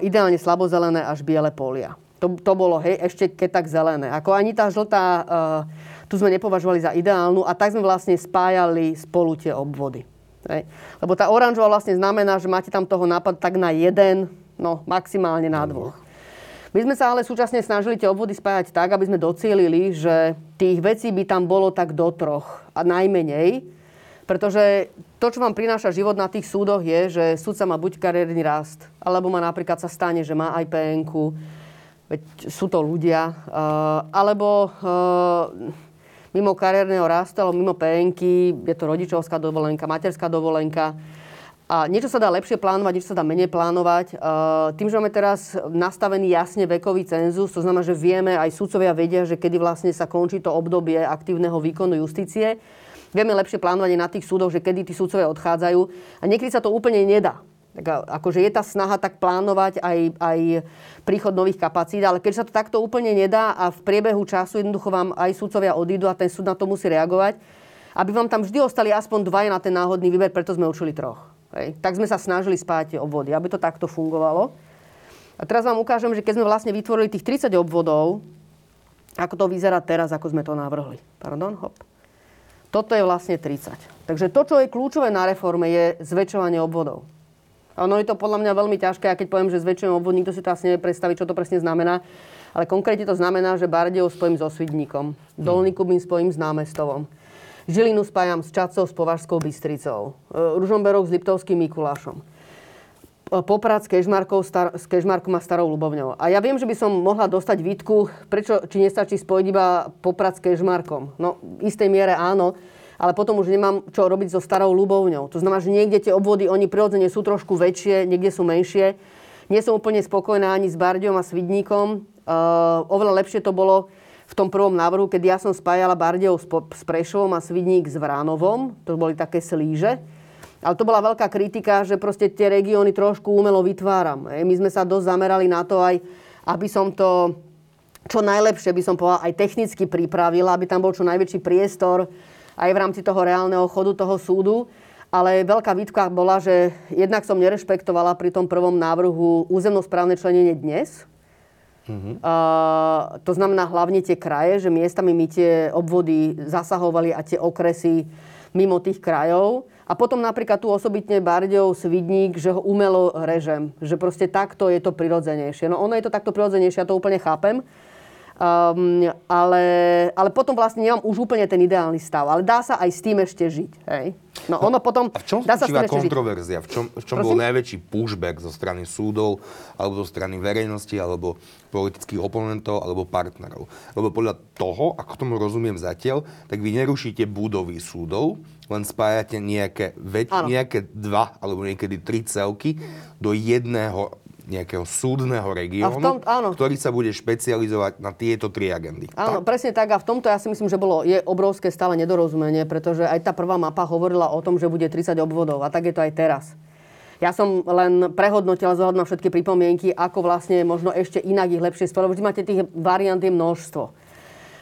ideálne slabozelené až biele polia. To, to bolo, hej, ešte keď tak zelené. Ako ani tá žltá, uh, tu sme nepovažovali za ideálnu a tak sme vlastne spájali spolu tie obvody. Hej. Lebo tá oranžová vlastne znamená, že máte tam toho nápad tak na jeden, no maximálne na dvoch. My sme sa ale súčasne snažili tie obvody spájať tak, aby sme docielili, že tých vecí by tam bolo tak do troch a najmenej, pretože to, čo vám prináša život na tých súdoch, je, že súdca má buď kariérny rast, alebo má napríklad sa stane, že má aj pn veď sú to ľudia, uh, alebo uh, mimo kariérneho rastu, alebo mimo pn je to rodičovská dovolenka, materská dovolenka. A niečo sa dá lepšie plánovať, niečo sa dá menej plánovať. Uh, tým, že máme teraz nastavený jasne vekový cenzus, to znamená, že vieme, aj súdcovia vedia, že kedy vlastne sa končí to obdobie aktívneho výkonu justície, vieme lepšie plánovať aj na tých súdoch, že kedy tí súdcovia odchádzajú. A niekedy sa to úplne nedá. Tak akože je tá snaha tak plánovať aj, aj príchod nových kapacít, ale keď sa to takto úplne nedá a v priebehu času jednoducho vám aj súdcovia odídu a ten súd na to musí reagovať, aby vám tam vždy ostali aspoň dvaja na ten náhodný výber, preto sme učili troch. Hej. Tak sme sa snažili tie obvody, aby to takto fungovalo. A teraz vám ukážem, že keď sme vlastne vytvorili tých 30 obvodov, ako to vyzerá teraz, ako sme to navrhli. Pardon, hop. Toto je vlastne 30. Takže to, čo je kľúčové na reforme, je zväčšovanie obvodov. Ono je to podľa mňa veľmi ťažké, a keď poviem, že zväčšujem obvod, nikto si to asi nevie predstaviť, čo to presne znamená. Ale konkrétne to znamená, že Bardejov spojím so Svidníkom, Dolný Kubín spojím s Námestovom, Žilinu spájam s Čacou, s Považskou Bystricou, e, Ružomberok s Liptovským Mikulášom. Poprad s, star, s Kežmarkom a Starou Lubovňou. A ja viem, že by som mohla dostať výtku, prečo, či nestačí spojiť iba Poprad s Kežmarkom. No, v istej miere áno, ale potom už nemám čo robiť so Starou Lubovňou. To znamená, že niekde tie obvody, oni prirodzene sú trošku väčšie, niekde sú menšie. Nie som úplne spokojná ani s Bardiom a Svidníkom. Uh, oveľa lepšie to bolo v tom prvom návrhu, keď ja som spájala Bardejov s, s Prešovom a Svidník s Vránovom. To boli také slíže. Ale to bola veľká kritika, že proste tie regióny trošku umelo vytváram. My sme sa dosť zamerali na to aj, aby som to čo najlepšie by som povedala aj technicky pripravila, aby tam bol čo najväčší priestor aj v rámci toho reálneho chodu toho súdu. Ale veľká výtka bola, že jednak som nerešpektovala pri tom prvom návrhu územnosprávne členenie dnes. Mm-hmm. Uh, to znamená hlavne tie kraje, že miestami my tie obvody zasahovali a tie okresy mimo tých krajov. A potom napríklad tu osobitne Bardejov, Svidník, že ho umelo režem. Že proste takto je to prirodzenejšie. No ono je to takto prirodzenejšie, ja to úplne chápem. Um, ale, ale potom vlastne nemám už úplne ten ideálny stav. Ale dá sa aj s tým ešte žiť. Hej? No, ono potom... A v čom dá sa kontroverzia? V čom, v čom bol najväčší pushback zo strany súdov, alebo zo strany verejnosti, alebo politických oponentov, alebo partnerov? Lebo podľa toho, ako tomu rozumiem zatiaľ, tak vy nerušíte budovy súdov, len spájate nejaké, väč- nejaké dva, alebo niekedy tri celky do jedného nejakého súdneho regiónu, tom, áno. ktorý sa bude špecializovať na tieto tri agendy. Áno, tak? presne tak. A v tomto ja si myslím, že bolo, je obrovské stále nedorozumenie, pretože aj tá prvá mapa hovorila o tom, že bude 30 obvodov. A tak je to aj teraz. Ja som len prehodnotila zohľadom na všetky pripomienky, ako vlastne možno ešte inak ich lepšie spôsobiť. Vždy máte tých variant je množstvo.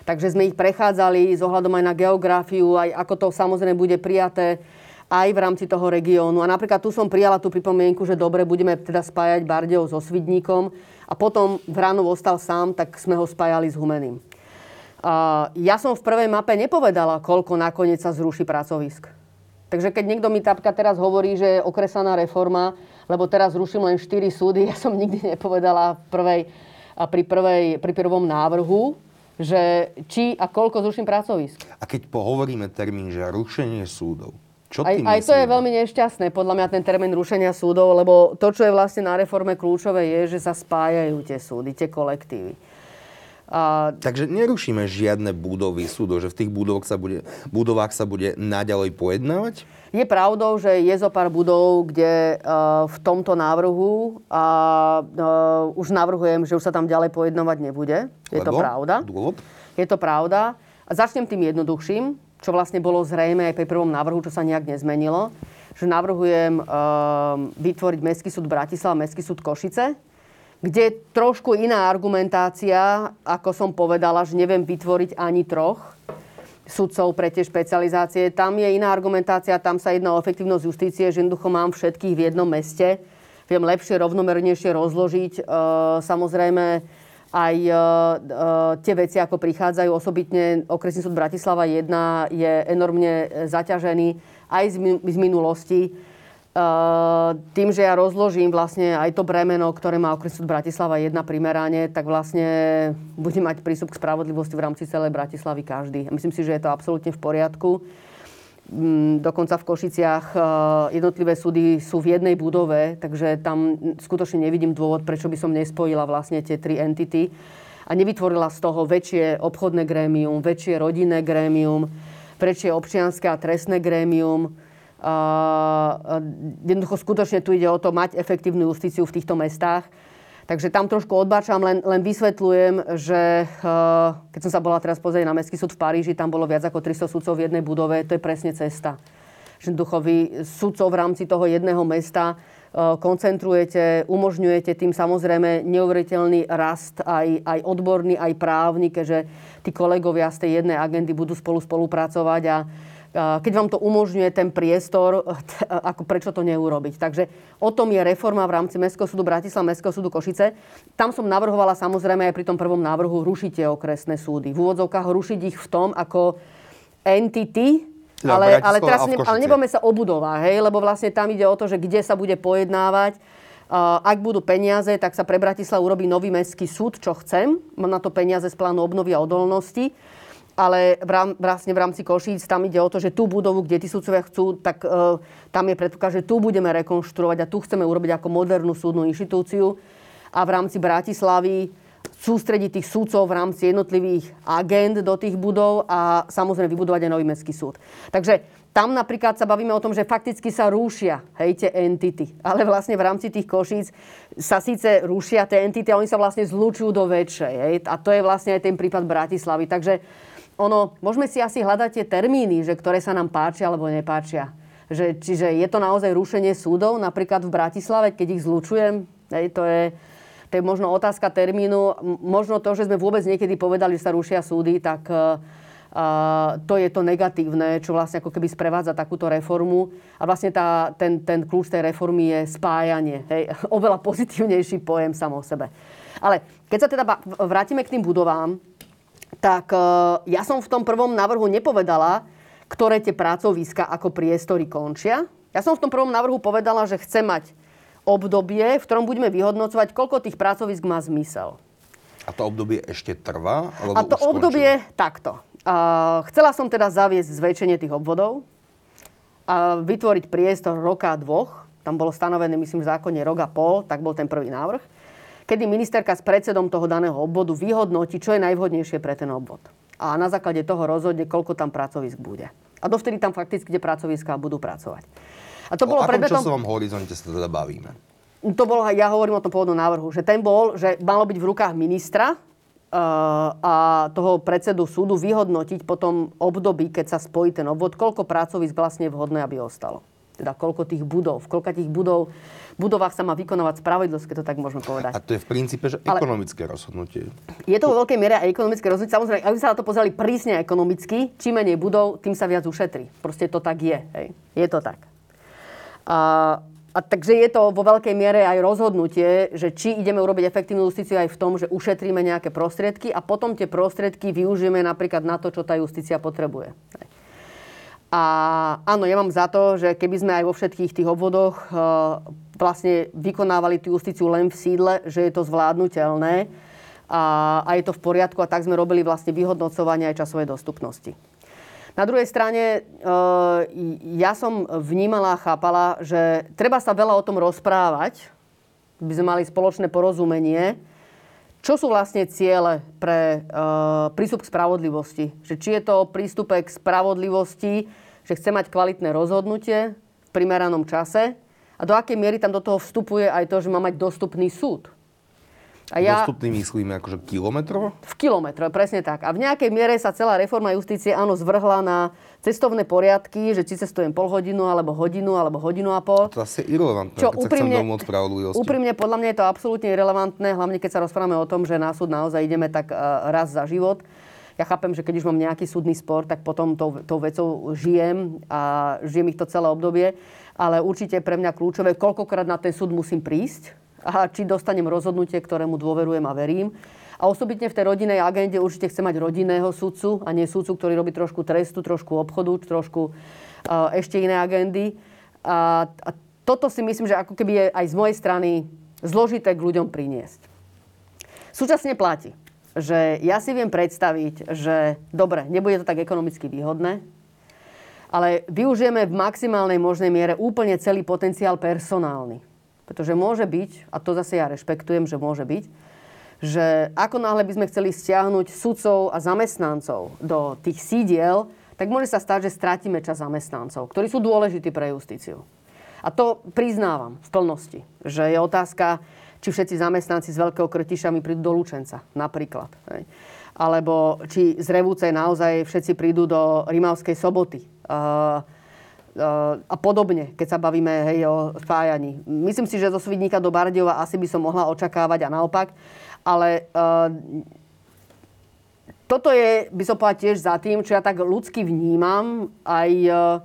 Takže sme ich prechádzali s ohľadom aj na geografiu, aj ako to samozrejme bude prijaté aj v rámci toho regiónu. A napríklad tu som prijala tú pripomienku, že dobre, budeme teda spájať Bardejov so Svidníkom a potom Vranov ostal sám, tak sme ho spájali s Humeným. Ja som v prvej mape nepovedala, koľko nakoniec sa zruší pracovisk. Takže keď niekto mi tapka teraz hovorí, že je okresaná reforma, lebo teraz zruším len 4 súdy, ja som nikdy nepovedala v prvej, pri, prvej, pri prvom návrhu, že či a koľko zruším pracovisk. A keď pohovoríme termín, že rušenie súdov, čo aj, aj to je veľmi nešťastné, podľa mňa ten termín rušenia súdov, lebo to, čo je vlastne na reforme kľúčové, je, že sa spájajú tie súdy, tie kolektívy. A... Takže nerušíme žiadne budovy súdov, že v tých budovách sa bude, budovách sa bude naďalej pojednávať? Je pravdou, že je zo pár budov, kde uh, v tomto návrhu a uh, už navrhujem, že už sa tam ďalej pojednávať nebude. Je Lebo? to pravda. Dôvod? Je to pravda. A začnem tým jednoduchším čo vlastne bolo zrejme aj pri prvom návrhu, čo sa nejak nezmenilo, že navrhujem uh, vytvoriť Mestský súd Bratislava, Mestský súd Košice, kde je trošku iná argumentácia, ako som povedala, že neviem vytvoriť ani troch sudcov pre tie špecializácie. Tam je iná argumentácia, tam sa jedná o efektívnosť justície, že jednoducho mám všetkých v jednom meste. Viem lepšie, rovnomernejšie rozložiť. Uh, samozrejme, aj uh, tie veci, ako prichádzajú. Osobitne okresný súd Bratislava 1 je enormne zaťažený aj z, minulosti. Tým, že ja rozložím vlastne aj to bremeno, ktoré má okresný súd Bratislava 1 primerane, tak vlastne bude mať prístup k spravodlivosti v rámci celej Bratislavy každý. Myslím si, že je to absolútne v poriadku. Dokonca v Košiciach e, jednotlivé súdy sú v jednej budove, takže tam skutočne nevidím dôvod, prečo by som nespojila vlastne tie tri entity a nevytvorila z toho väčšie obchodné grémium, väčšie rodinné grémium, väčšie občianské a trestné grémium. Jednoducho skutočne tu ide o to mať efektívnu justíciu v týchto mestách Takže tam trošku odbačam, len, len vysvetľujem, že uh, keď som sa bola teraz pozrieť na Mestský súd v Paríži, tam bolo viac ako 300 sudcov v jednej budove, to je presne cesta. Že vy sudcov v rámci toho jedného mesta uh, koncentrujete, umožňujete tým samozrejme neuveriteľný rast aj, aj odborný, aj právny, keďže tí kolegovia z tej jednej agendy budú spolu spolupracovať a keď vám to umožňuje ten priestor, ako prečo to neurobiť. Takže o tom je reforma v rámci Mestského súdu Bratislava, Mestského súdu Košice. Tam som navrhovala samozrejme aj pri tom prvom návrhu rušiť tie okresné súdy. V úvodzovkách rušiť ich v tom ako entity, ale, ale, teraz ne, ale nebojme sa o budovách, hej, lebo vlastne tam ide o to, že kde sa bude pojednávať. Ak budú peniaze, tak sa pre Bratislavu urobí nový mestský súd, čo chcem. Mám na to peniaze z plánu obnovy a odolnosti ale vlastne v rámci Košíc tam ide o to, že tú budovu, kde tí sudcovia chcú, tak e, tam je predpoklad, že tu budeme rekonštruovať a tu chceme urobiť ako modernú súdnu inštitúciu a v rámci Bratislavy sústrediť tých súdcov v rámci jednotlivých agend do tých budov a samozrejme vybudovať aj nový mestský súd. Takže tam napríklad sa bavíme o tom, že fakticky sa rúšia hej, tie entity. Ale vlastne v rámci tých košíc sa síce rúšia tie entity, ale oni sa vlastne zlučujú do väčšej. Hej. A to je vlastne aj ten prípad Bratislavy. Takže ono, môžeme si asi hľadať tie termíny, že ktoré sa nám páčia alebo nepáčia. Že, čiže je to naozaj rušenie súdov, napríklad v Bratislave, keď ich zlučujem, hej, to je, to je možno otázka termínu. Možno to, že sme vôbec niekedy povedali, že sa rušia súdy, tak uh, to je to negatívne, čo vlastne ako keby sprevádza takúto reformu. A vlastne tá, ten, ten kľúč tej reformy je spájanie. Hej, oveľa pozitívnejší pojem samo o sebe. Ale keď sa teda vrátime k tým budovám, tak e, ja som v tom prvom návrhu nepovedala, ktoré tie pracoviska ako priestory končia. Ja som v tom prvom návrhu povedala, že chcem mať obdobie, v ktorom budeme vyhodnocovať, koľko tých pracovisk má zmysel. A to obdobie ešte trvá? A to obdobie skončilo? takto. Uh, chcela som teda zaviesť zväčšenie tých obvodov a vytvoriť priestor roka dvoch. Tam bolo stanovené, myslím, v zákone rok a pol, tak bol ten prvý návrh. Kedy ministerka s predsedom toho daného obvodu vyhodnotí, čo je najvhodnejšie pre ten obvod. A na základe toho rozhodne, koľko tam pracovisk bude. A dovtedy tam fakticky tie pracoviská budú pracovať. A to o bolo predmetom... časovom horizonte sa teda bavíme? To bolo, ja hovorím o tom pôvodnom návrhu, že ten bol, že malo byť v rukách ministra, a toho predsedu súdu vyhodnotiť potom období, keď sa spojí ten obvod, koľko pracovisk vlastne vhodné, aby ostalo. Teda koľko tých budov, v koľko tých budov, budovách sa má vykonávať spravodlivosť, keď to tak môžeme povedať. A to je v princípe, že Ale ekonomické rozhodnutie. Je to vo veľkej miere aj ekonomické rozhodnutie. Samozrejme, ak by sa na to pozreli prísne ekonomicky, čím menej budov, tým sa viac ušetrí. Proste to tak je. Hej. Je to tak. A a takže je to vo veľkej miere aj rozhodnutie, že či ideme urobiť efektívnu justíciu aj v tom, že ušetríme nejaké prostriedky a potom tie prostriedky využijeme napríklad na to, čo tá justícia potrebuje. A áno, ja mám za to, že keby sme aj vo všetkých tých obvodoch e, vlastne vykonávali tú justíciu len v sídle, že je to zvládnutelné a, a je to v poriadku a tak sme robili vlastne vyhodnocovanie aj časovej dostupnosti. Na druhej strane, eh, ja som vnímala a chápala, že treba sa veľa o tom rozprávať, by sme mali spoločné porozumenie, čo sú vlastne ciele pre uh, prístup k spravodlivosti? Že či je to prístup k spravodlivosti, že chce mať kvalitné rozhodnutie v primeranom čase a do akej miery tam do toho vstupuje aj to, že má mať dostupný súd. A ja, Dostupný myslíme akože kilometrov? V kilometre, presne tak. A v nejakej miere sa celá reforma justície áno zvrhla na cestovné poriadky, že či cestujem pol hodinu, alebo hodinu, alebo hodinu a pol. To asi je irrelevantné, Čo, keď úprimne, sa chcem Úprimne, podľa mňa je to absolútne irrelevantné, hlavne keď sa rozprávame o tom, že na súd naozaj ideme tak uh, raz za život. Ja chápem, že keď už mám nejaký súdny spor, tak potom tou, tou vecou žijem a žijem ich to celé obdobie. Ale určite pre mňa kľúčové, koľkokrát na ten súd musím prísť, a či dostanem rozhodnutie, ktorému dôverujem a verím. A osobitne v tej rodinej agende určite chcem mať rodinného sudcu a nie sudcu, ktorý robí trošku trestu, trošku obchodu, trošku uh, ešte iné agendy. A, a toto si myslím, že ako keby je aj z mojej strany zložité k ľuďom priniesť. Súčasne platí, že ja si viem predstaviť, že dobre, nebude to tak ekonomicky výhodné, ale využijeme v maximálnej možnej miere úplne celý potenciál personálny pretože môže byť, a to zase ja rešpektujem, že môže byť, že ako náhle by sme chceli stiahnuť sudcov a zamestnancov do tých sídiel, tak môže sa stať, že stratíme čas zamestnancov, ktorí sú dôležití pre justíciu. A to priznávam v plnosti, že je otázka, či všetci zamestnanci z Veľkého Krtiša mi prídu do Lučenca, napríklad. Hej. Alebo či z Revúcej naozaj všetci prídu do Rimavskej soboty. Uh, a podobne, keď sa bavíme hej, o spájaní. Myslím si, že zo Svidníka do Bardiova asi by som mohla očakávať a naopak, ale uh, toto je, by som povedala, tiež za tým, čo ja tak ľudsky vnímam, aj... Uh,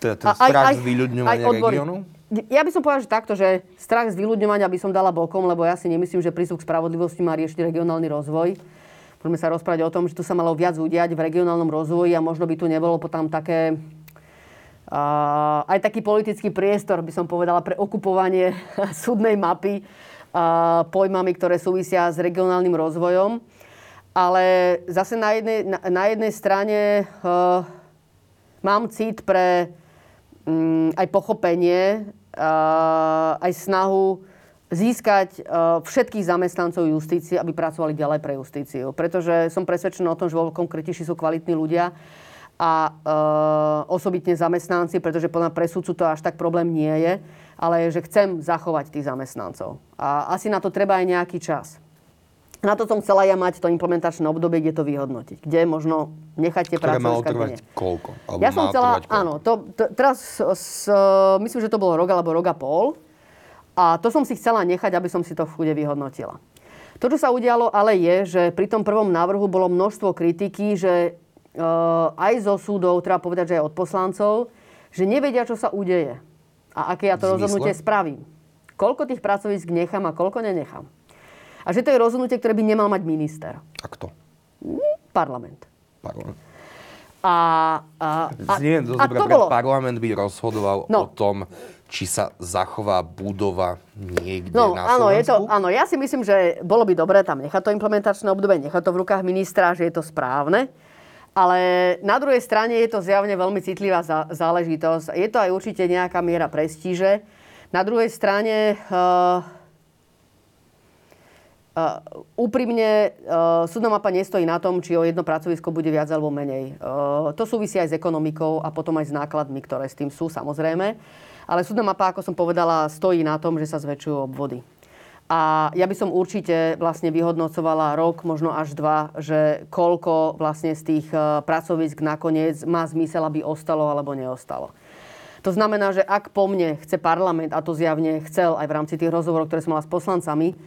teda ten strach z vyľudňovania regiónu? Ja by som povedala, že takto, že strach z vyľudňovania by som dala bokom, lebo ja si nemyslím, že prístup k spravodlivosti má riešiť regionálny rozvoj. Môžeme sa rozprávať o tom, že tu sa malo viac udiať v regionálnom rozvoji a možno by tu nebolo potom také uh, aj taký politický priestor, by som povedala, pre okupovanie súdnej mapy uh, pojmami, ktoré súvisia s regionálnym rozvojom. Ale zase na jednej, na, na jednej strane uh, mám cit pre um, aj pochopenie, aj snahu získať uh, všetkých zamestnancov justície, aby pracovali ďalej pre justíciu. Pretože som presvedčený o tom, že vo konkrétiši sú kvalitní ľudia a e, osobitne zamestnanci, pretože podľa presudcu to až tak problém nie je, ale že chcem zachovať tých zamestnancov. A asi na to treba aj nejaký čas. Na to som chcela ja mať to implementačné obdobie, kde to vyhodnotiť. Kde možno nechať tie práce malo trvať koľko? Alebo ja som chcela, áno, to, to, teraz s, myslím, že to bolo rok alebo rok a pol. A to som si chcela nechať, aby som si to v chude vyhodnotila. To, čo sa udialo, ale je, že pri tom prvom návrhu bolo množstvo kritiky, že uh, aj zo súdov, treba povedať, že aj od poslancov, že nevedia, čo sa udeje a aké ja to rozhodnutie spravím. Koľko tých pracovisk nechám a koľko nenechám. A že to je rozhodnutie, ktoré by nemal mať minister. A kto? Parlament. Parlament. A, a, a, Znie dosť a dobre, to bolo... parlament by rozhodoval No. o tom, či sa zachová budova niekde No, na áno, je to, Slovensku. áno, ja si myslím, že bolo by dobré tam nechať to implementačné obdobie, nechať to v rukách ministra, že je to správne. Ale na druhej strane je to zjavne veľmi citlivá zá- záležitosť. Je to aj určite nejaká miera prestíže. Na druhej strane uh, Uh, úprimne, uh, súdna mapa nestojí na tom, či o jedno pracovisko bude viac alebo menej. Uh, to súvisí aj s ekonomikou a potom aj s nákladmi, ktoré s tým sú, samozrejme. Ale súdna mapa, ako som povedala, stojí na tom, že sa zväčšujú obvody. A ja by som určite vlastne vyhodnocovala rok, možno až dva, že koľko vlastne z tých uh, pracovisk nakoniec má zmysel, aby ostalo alebo neostalo. To znamená, že ak po mne chce parlament, a to zjavne chcel aj v rámci tých rozhovorov, ktoré som mala s poslancami,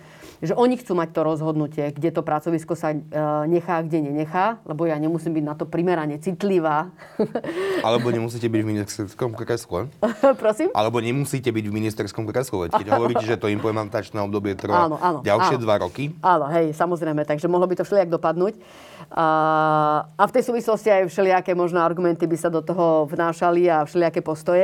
že oni chcú mať to rozhodnutie, kde to pracovisko sa e, nechá, kde nenechá, lebo ja nemusím byť na to primerane citlivá. Alebo nemusíte byť v ministerskom kresle. Prosím? Alebo nemusíte byť v ministerskom kresle. Keď hovoríte, že to implementačné obdobie trvá Áno, áno, ďalšie áno. dva roky, Áno, hej, samozrejme, takže mohlo by to všelijak dopadnúť. A, a v tej súvislosti aj všelijaké možno argumenty by sa do toho vnášali a všelijaké postoje.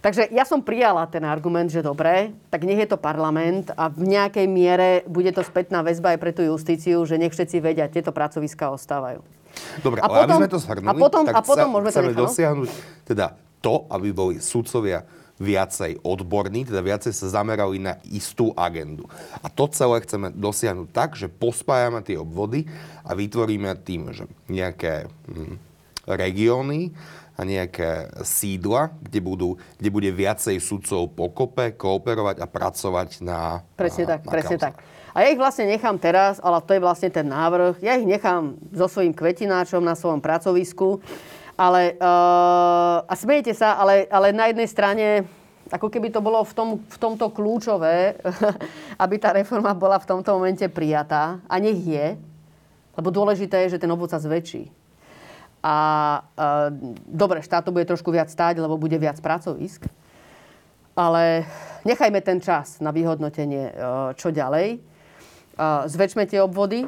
Takže ja som prijala ten argument, že dobre, tak nech je to parlament a v nejakej miere bude to spätná väzba aj pre tú justíciu, že nech všetci vedia, tieto pracoviská ostávajú. Dobre, A ale aby potom- sme to shrnuli, a potom- tak a potom sa- môžeme to chceme nechať, no? dosiahnuť teda to, aby boli sudcovia viacej odborní, teda viacej sa zamerali na istú agendu. A to celé chceme dosiahnuť tak, že pospájame tie obvody a vytvoríme tým, že nejaké hm, regióny a nejaké sídla, kde, budú, kde bude viacej sudcov pokope, kooperovať a pracovať na Presne na, tak, na presne kauzách. tak. A ja ich vlastne nechám teraz, ale to je vlastne ten návrh. Ja ich nechám so svojím kvetináčom na svojom pracovisku. Ale, uh, a smejete sa, ale, ale na jednej strane, ako keby to bolo v, tom, v tomto kľúčové, aby tá reforma bola v tomto momente prijatá. A nech je. Lebo dôležité je, že ten obvod sa zväčší. A uh, dobre, štát to bude trošku viac stáť, lebo bude viac pracovisk. Ale nechajme ten čas na vyhodnotenie, e, čo ďalej. A Zväčšme tie obvody,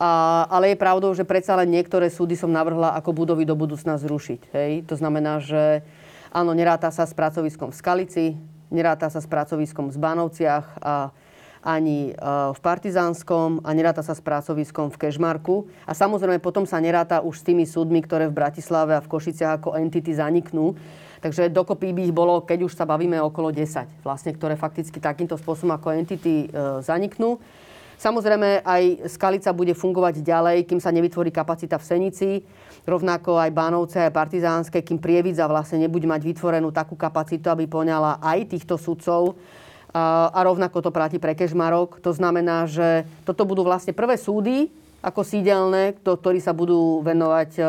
a, ale je pravdou, že predsa len niektoré súdy som navrhla ako budovy do budúcna zrušiť. Hej? To znamená, že áno, neráta sa s pracoviskom v Skalici, neráta sa s pracoviskom v Banovciach a ani e, v Partizánskom a neráta sa s pracoviskom v Kežmarku. A samozrejme potom sa neráta už s tými súdmi, ktoré v Bratislave a v Košiciach ako entity zaniknú. Takže dokopy by ich bolo, keď už sa bavíme okolo 10, vlastne, ktoré fakticky takýmto spôsobom ako entity e, zaniknú. Samozrejme, aj Skalica bude fungovať ďalej, kým sa nevytvorí kapacita v Senici, rovnako aj Bánovce, aj Partizánske, kým Prievidza vlastne nebude mať vytvorenú takú kapacitu, aby poňala aj týchto sudcov. A, rovnako to platí pre Kežmarok. To znamená, že toto budú vlastne prvé súdy, ako sídelné, kto- ktorí sa budú venovať e,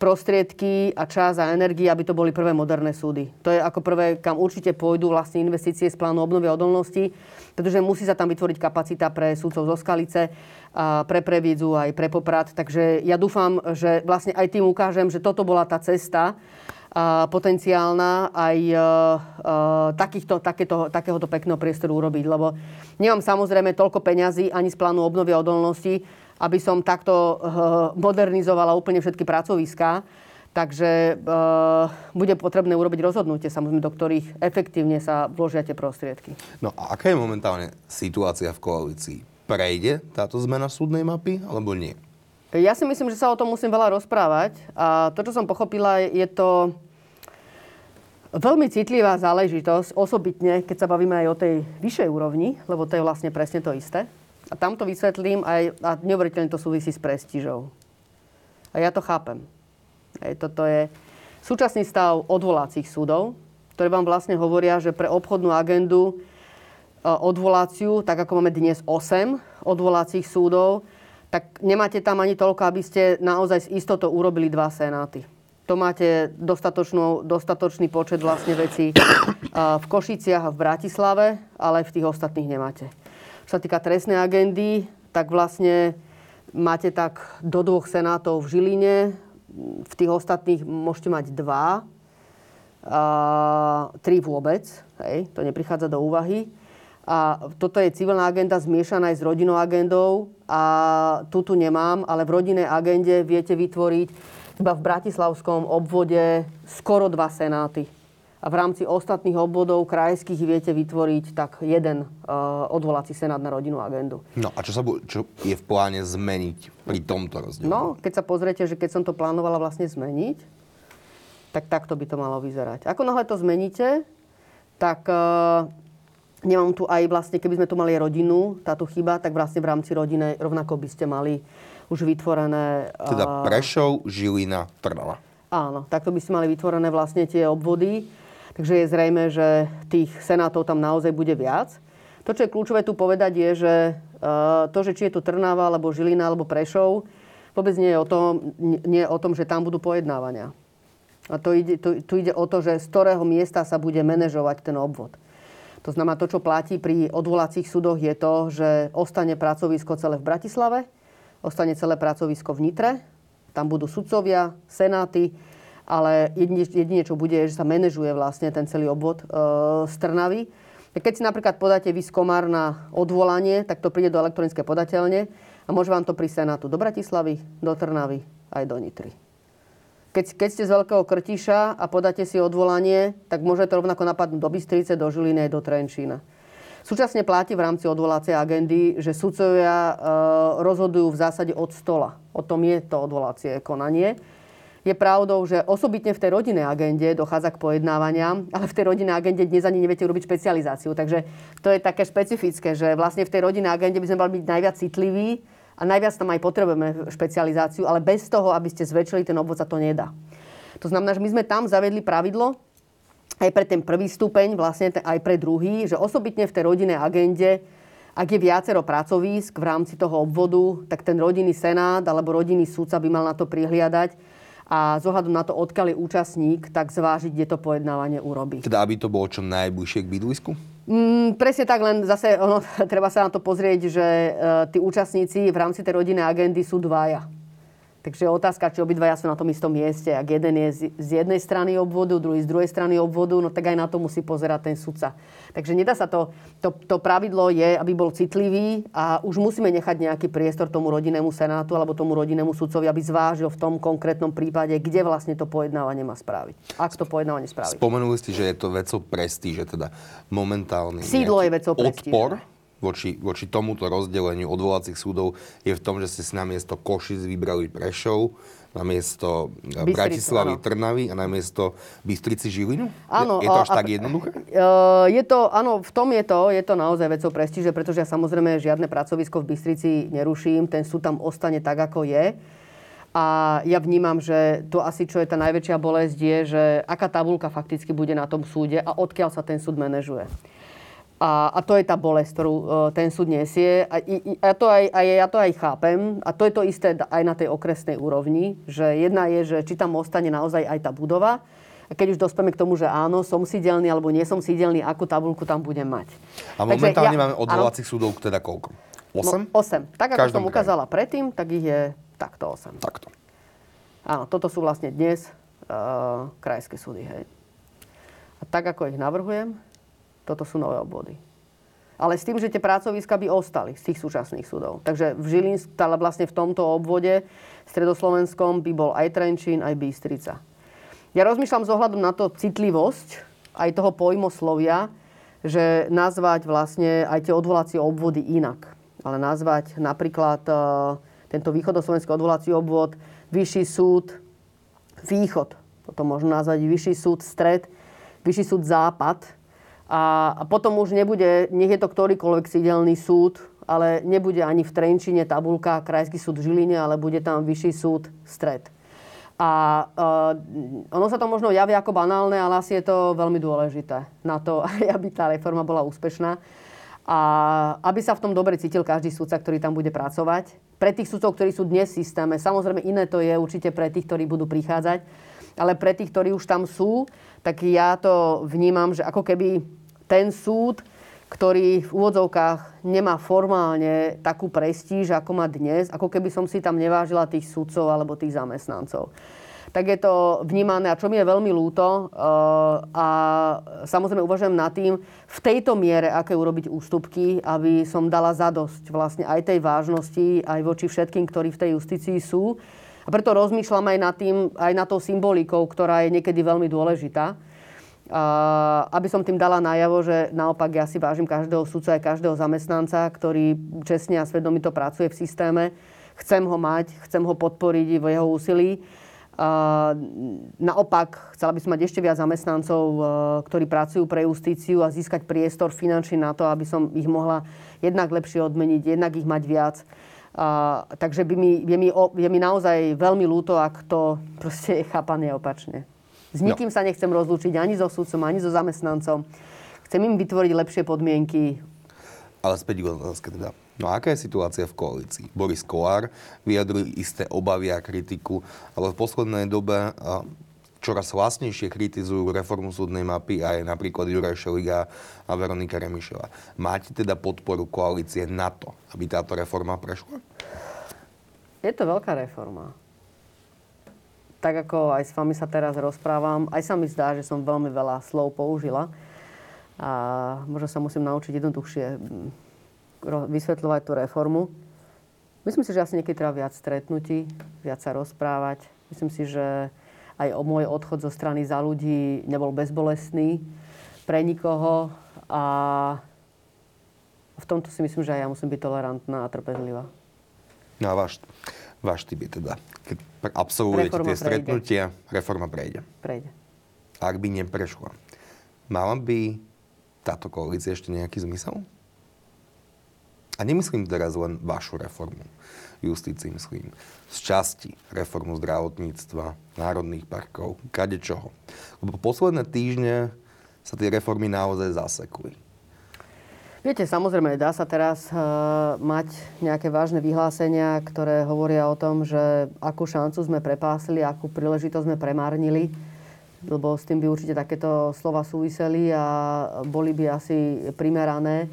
prostriedky a čas a energii, aby to boli prvé moderné súdy. To je ako prvé, kam určite pôjdu vlastne investície z plánu obnovy odolnosti, pretože musí sa tam vytvoriť kapacita pre súdcov zo Skalice, a pre Previdzu aj pre Poprad. Takže ja dúfam, že vlastne aj tým ukážem, že toto bola tá cesta potenciálna aj e, e, takýchto, takéto, takéhoto pekného priestoru urobiť. Lebo nemám samozrejme toľko peňazí ani z plánu obnovy odolnosti, aby som takto e, modernizovala úplne všetky pracoviská. Takže e, bude potrebné urobiť rozhodnutie, samozrejme, do ktorých efektívne sa vložia tie prostriedky. No a aká je momentálne situácia v koalícii? Prejde táto zmena súdnej mapy, alebo nie? Ja si myslím, že sa o tom musím veľa rozprávať. A to, čo som pochopila, je to veľmi citlivá záležitosť, osobitne, keď sa bavíme aj o tej vyššej úrovni, lebo to je vlastne presne to isté. A tam to vysvetlím aj, a neuveriteľne to súvisí s prestížou. A ja to chápem. Hej, toto je súčasný stav odvolacích súdov, ktoré vám vlastne hovoria, že pre obchodnú agendu e, odvoláciu, tak ako máme dnes 8 odvolacích súdov, tak nemáte tam ani toľko, aby ste naozaj s istotou urobili dva senáty. To máte dostatočný počet vlastne vecí e, v Košiciach a v Bratislave, ale v tých ostatných nemáte. Čo sa týka trestnej agendy, tak vlastne máte tak do dvoch senátov v Žiline, v tých ostatných môžete mať dva, a tri vôbec, hej, to neprichádza do úvahy. A toto je civilná agenda zmiešaná aj s rodinnou agendou a tu tu nemám, ale v rodinnej agende viete vytvoriť iba v Bratislavskom obvode skoro dva senáty. A v rámci ostatných obvodov krajských viete vytvoriť tak jeden uh, odvolací senát na rodinnú agendu. No a čo, sa bu- čo je v pláne zmeniť pri tomto rozdielu? No, keď sa pozriete, že keď som to plánovala vlastne zmeniť, tak takto by to malo vyzerať. Ako náhle to zmeníte, tak uh, nemám tu aj vlastne, keby sme tu mali rodinu, táto chyba, tak vlastne v rámci rodiny rovnako by ste mali už vytvorené... Teda Prešov, Žilina, Trnava. Áno, takto by ste mali vytvorené vlastne tie obvody. Takže je zrejme, že tých senátov tam naozaj bude viac. To, čo je kľúčové tu povedať, je, že to, že či je tu Trnava, alebo Žilina, alebo Prešov, vôbec nie je o tom, nie je o tom že tam budú pojednávania. A to ide, tu, tu ide o to, že z ktorého miesta sa bude manažovať ten obvod. To znamená, to, čo platí pri odvolacích súdoch, je to, že ostane pracovisko celé v Bratislave, ostane celé pracovisko v Nitre, tam budú sudcovia, senáty, ale jedine, jedine čo bude, je, že sa manažuje vlastne ten celý obvod e, Trnavy. Keď si napríklad podáte vy komár na odvolanie, tak to príde do elektronické podateľne a môže vám to prísť Senátu do Bratislavy, do Trnavy aj do Nitry. Keď, keď ste z Veľkého Krtiša a podáte si odvolanie, tak môžete rovnako napadnúť do Bystrice, do Žiliny aj do Trenčína. Súčasne platí v rámci odvolacej agendy, že sudcovia e, rozhodujú v zásade od stola. O tom je to odvolacie konanie. Je pravdou, že osobitne v tej rodinnej agende dochádza k pojednávaniam, ale v tej rodinnej agende dnes ani neviete urobiť špecializáciu. Takže to je také špecifické, že vlastne v tej rodinnej agende by sme mali byť najviac citliví a najviac tam aj potrebujeme špecializáciu, ale bez toho, aby ste zväčšili ten obvod, sa to nedá. To znamená, že my sme tam zavedli pravidlo, aj pre ten prvý stupeň, vlastne aj pre druhý, že osobitne v tej rodinnej agende, ak je viacero pracovísk v rámci toho obvodu, tak ten rodinný senát alebo rodinný súdca by mal na to prihliadať a z na to, odkiaľ je účastník, tak zvážiť, kde to pojednávanie urobí. Teda aby to bolo čo najbližšie k bydlisku? Mm, presne tak, len zase ono, treba sa na to pozrieť, že e, tí účastníci v rámci tej rodinnej agendy sú dvaja. Takže otázka, či obidvaja sú na tom istom mieste. Ak jeden je z jednej strany obvodu, druhý z druhej strany obvodu, no tak aj na to musí pozerať ten sudca. Takže nedá sa to, to, to pravidlo je, aby bol citlivý a už musíme nechať nejaký priestor tomu rodinnému senátu alebo tomu rodinnému sudcovi, aby zvážil v tom konkrétnom prípade, kde vlastne to pojednávanie má spraviť. Ak to pojednávanie spraviť. Spomenuli ste, že je to vecou prestíže, teda momentálny Sídlo je vecou prestíže. Odpor voči, voči tomuto rozdeleniu odvolacích súdov je v tom, že ste si na miesto Košic vybrali Prešov, na miesto eh, Bystrica, Bratislavy, áno. Trnavy a na miesto Bystrici Žilinu? Áno. Je, je to až a, tak jednoduché? Uh, je to, áno, v tom je to, je to naozaj vecou prestíže, pretože ja samozrejme žiadne pracovisko v Bystrici neruším, ten súd tam ostane tak, ako je. A ja vnímam, že to asi, čo je tá najväčšia bolesť, je, že aká tabulka fakticky bude na tom súde a odkiaľ sa ten súd manažuje. A, a to je tá bolesť, ktorú uh, ten súd nesie. A, i, a to aj, aj, ja to aj chápem. A to je to isté aj na tej okresnej úrovni. Že jedna je, že či tam ostane naozaj aj tá budova. A keď už dospieme k tomu, že áno, som sídelný alebo nie som sídelný, akú tabulku tam budem mať. A momentálne ja, máme odvolacích súdov teda koľko? 8? No, 8. Tak ako som ukázala predtým, tak ich je takto 8. Takto. Áno, toto sú vlastne dnes uh, krajské súdy. Hej. A tak ako ich navrhujem, toto sú nové obvody. Ale s tým, že tie pracoviska by ostali z tých súčasných súdov. Takže v Žilín, ale vlastne v tomto obvode stredoslovenskom by bol aj Trenčín, aj Bystrica. Ja rozmýšľam z ohľadom na to citlivosť aj toho pojmoslovia, že nazvať vlastne aj tie odvolacie obvody inak. Ale nazvať napríklad uh, tento východoslovenský odvolací obvod Vyšší súd Východ. Potom možno nazvať Vyšší súd Stred, Vyšší súd Západ, a, potom už nebude, nech je to ktorýkoľvek sídelný súd, ale nebude ani v Trenčine tabulka Krajský súd v Žiline, ale bude tam Vyšší súd Stred. A uh, ono sa to možno javí ako banálne, ale asi je to veľmi dôležité na to, aby tá reforma bola úspešná. A aby sa v tom dobre cítil každý súdca, ktorý tam bude pracovať. Pre tých súdcov, ktorí sú dnes v systéme, samozrejme iné to je určite pre tých, ktorí budú prichádzať, ale pre tých, ktorí už tam sú, tak ja to vnímam, že ako keby ten súd, ktorý v úvodzovkách nemá formálne takú prestíž, ako má dnes, ako keby som si tam nevážila tých súdcov alebo tých zamestnancov. Tak je to vnímané, a čo mi je veľmi ľúto, eh, a samozrejme uvažujem nad tým, v tejto miere, aké urobiť ústupky, aby som dala zadosť vlastne aj tej vážnosti, aj voči všetkým, ktorí v tej justícii sú, A preto rozmýšľam aj nad tým, aj nad tou symbolikou, ktorá je niekedy veľmi dôležitá. Aby som tým dala najavo, že naopak ja si vážim každého sudca aj každého zamestnanca, ktorý čestne a svedomito pracuje v systéme. Chcem ho mať, chcem ho podporiť v jeho úsilí. Naopak, chcela by som mať ešte viac zamestnancov, ktorí pracujú pre justíciu a získať priestor finančný na to, aby som ich mohla jednak lepšie odmeniť, jednak ich mať viac. A, takže by mi, je, mi, je mi naozaj veľmi ľúto, ak to proste je chápané opačne. S nikým no. sa nechcem rozlúčiť ani so sudcom, ani so zamestnancom. Chcem im vytvoriť lepšie podmienky. Ale späť k otázke teda. No aká je situácia v koalícii? Boris Kolár vyjadruje isté obavy a kritiku, ale v poslednej dobe čoraz hlasnejšie kritizujú reformu súdnej mapy aj napríklad Juraj Šeliga a Veronika Remišová. Máte teda podporu koalície na to, aby táto reforma prešla? Je to veľká reforma tak ako aj s vami sa teraz rozprávam, aj sa mi zdá, že som veľmi veľa slov použila. A možno sa musím naučiť jednoduchšie mm, vysvetľovať tú reformu. Myslím si, že asi niekedy treba viac stretnutí, viac sa rozprávať. Myslím si, že aj o môj odchod zo strany za ľudí nebol bezbolestný pre nikoho a v tomto si myslím, že aj ja musím byť tolerantná a trpezlivá. No a váš, váš typ je teda, keď absolvujete reforma tie prejde. stretnutia, reforma prejde. Prejde. Ak by neprešla, mala by táto koalícia ešte nejaký zmysel? A nemyslím teraz len vašu reformu justícii, myslím. Z časti reformu zdravotníctva, národných parkov, kade čoho. Lebo posledné týždne sa tie reformy naozaj zasekli. Viete, samozrejme, dá sa teraz uh, mať nejaké vážne vyhlásenia, ktoré hovoria o tom, že akú šancu sme prepásili, akú príležitosť sme premárnili, lebo s tým by určite takéto slova súviseli a boli by asi primerané.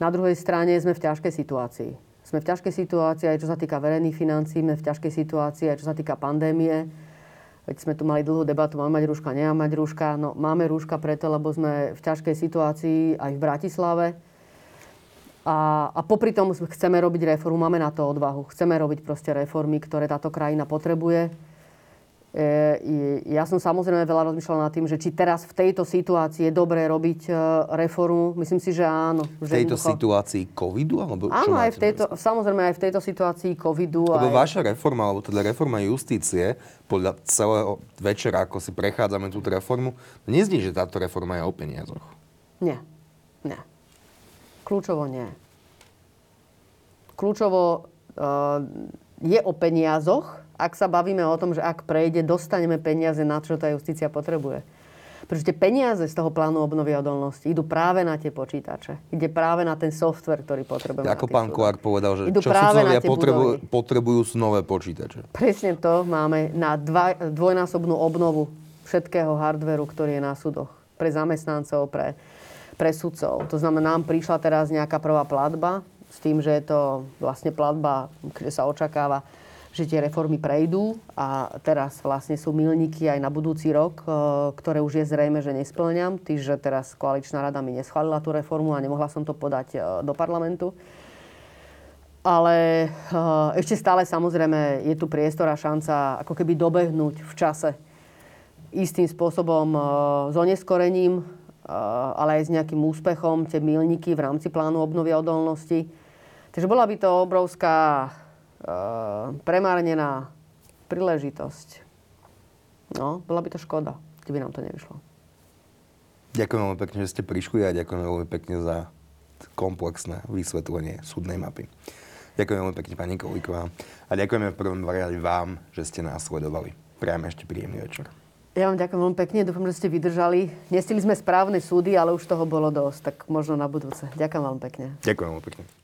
Na druhej strane sme v ťažkej situácii. Sme v ťažkej situácii aj čo sa týka verejných financí, sme v ťažkej situácii aj čo sa týka pandémie. Veď sme tu mali dlhú debatu, máme mať rúška, nemáme mať rúška. No máme rúška preto, lebo sme v ťažkej situácii aj v Bratislave a, a popri tom chceme robiť reformu, máme na to odvahu. Chceme robiť proste reformy, ktoré táto krajina potrebuje. E, ja som samozrejme veľa rozmýšľala nad tým, že či teraz v tejto situácii je dobré robiť e, reformu. Myslím si, že áno. V tejto jednoducho... situácii covidu? Alebo áno, aj v tejto, samozrejme aj v tejto situácii covidu. Lebo aj... vaša reforma, alebo teda reforma justície, podľa celého večera, ako si prechádzame túto reformu, nezní, že táto reforma je o peniazoch. Nie. Nie. Kľúčovo nie. Kľúčovo uh, je o peniazoch, ak sa bavíme o tom, že ak prejde, dostaneme peniaze na čo tá justícia potrebuje. Pretože tie peniaze z toho plánu obnovy odolnosti idú práve na tie počítače. Ide práve na ten software, ktorý potrebujeme. Ako pán Kolár povedal, že idú čo sudcovia potrebujú, potrebujú sú nové počítače. Presne to máme na dva, dvojnásobnú obnovu všetkého hardveru, ktorý je na súdoch. Pre zamestnancov, pre pre sudcov. To znamená, nám prišla teraz nejaká prvá platba s tým, že je to vlastne platba, kde sa očakáva, že tie reformy prejdú a teraz vlastne sú milníky aj na budúci rok, e, ktoré už je zrejme, že nesplňam. Tým, že teraz koaličná rada mi neschválila tú reformu a nemohla som to podať e, do parlamentu. Ale e, ešte stále samozrejme je tu priestor a šanca ako keby dobehnúť v čase istým spôsobom s oneskorením ale aj s nejakým úspechom, tie milníky v rámci plánu obnovy odolnosti. Takže bola by to obrovská uh, premárnená príležitosť. No, bola by to škoda, keby nám to nevyšlo. Ďakujem veľmi pekne, že ste prišli a ďakujem veľmi pekne za komplexné vysvetlenie súdnej mapy. Ďakujem veľmi pekne, pani Kolíková. A ďakujeme v prvom vám, že ste nás sledovali. Prajem ešte príjemný večer. Ja vám ďakujem veľmi pekne, dúfam, že ste vydržali. Nestili sme správne súdy, ale už toho bolo dosť, tak možno na budúce. Ďakujem veľmi pekne. Ďakujem veľmi pekne.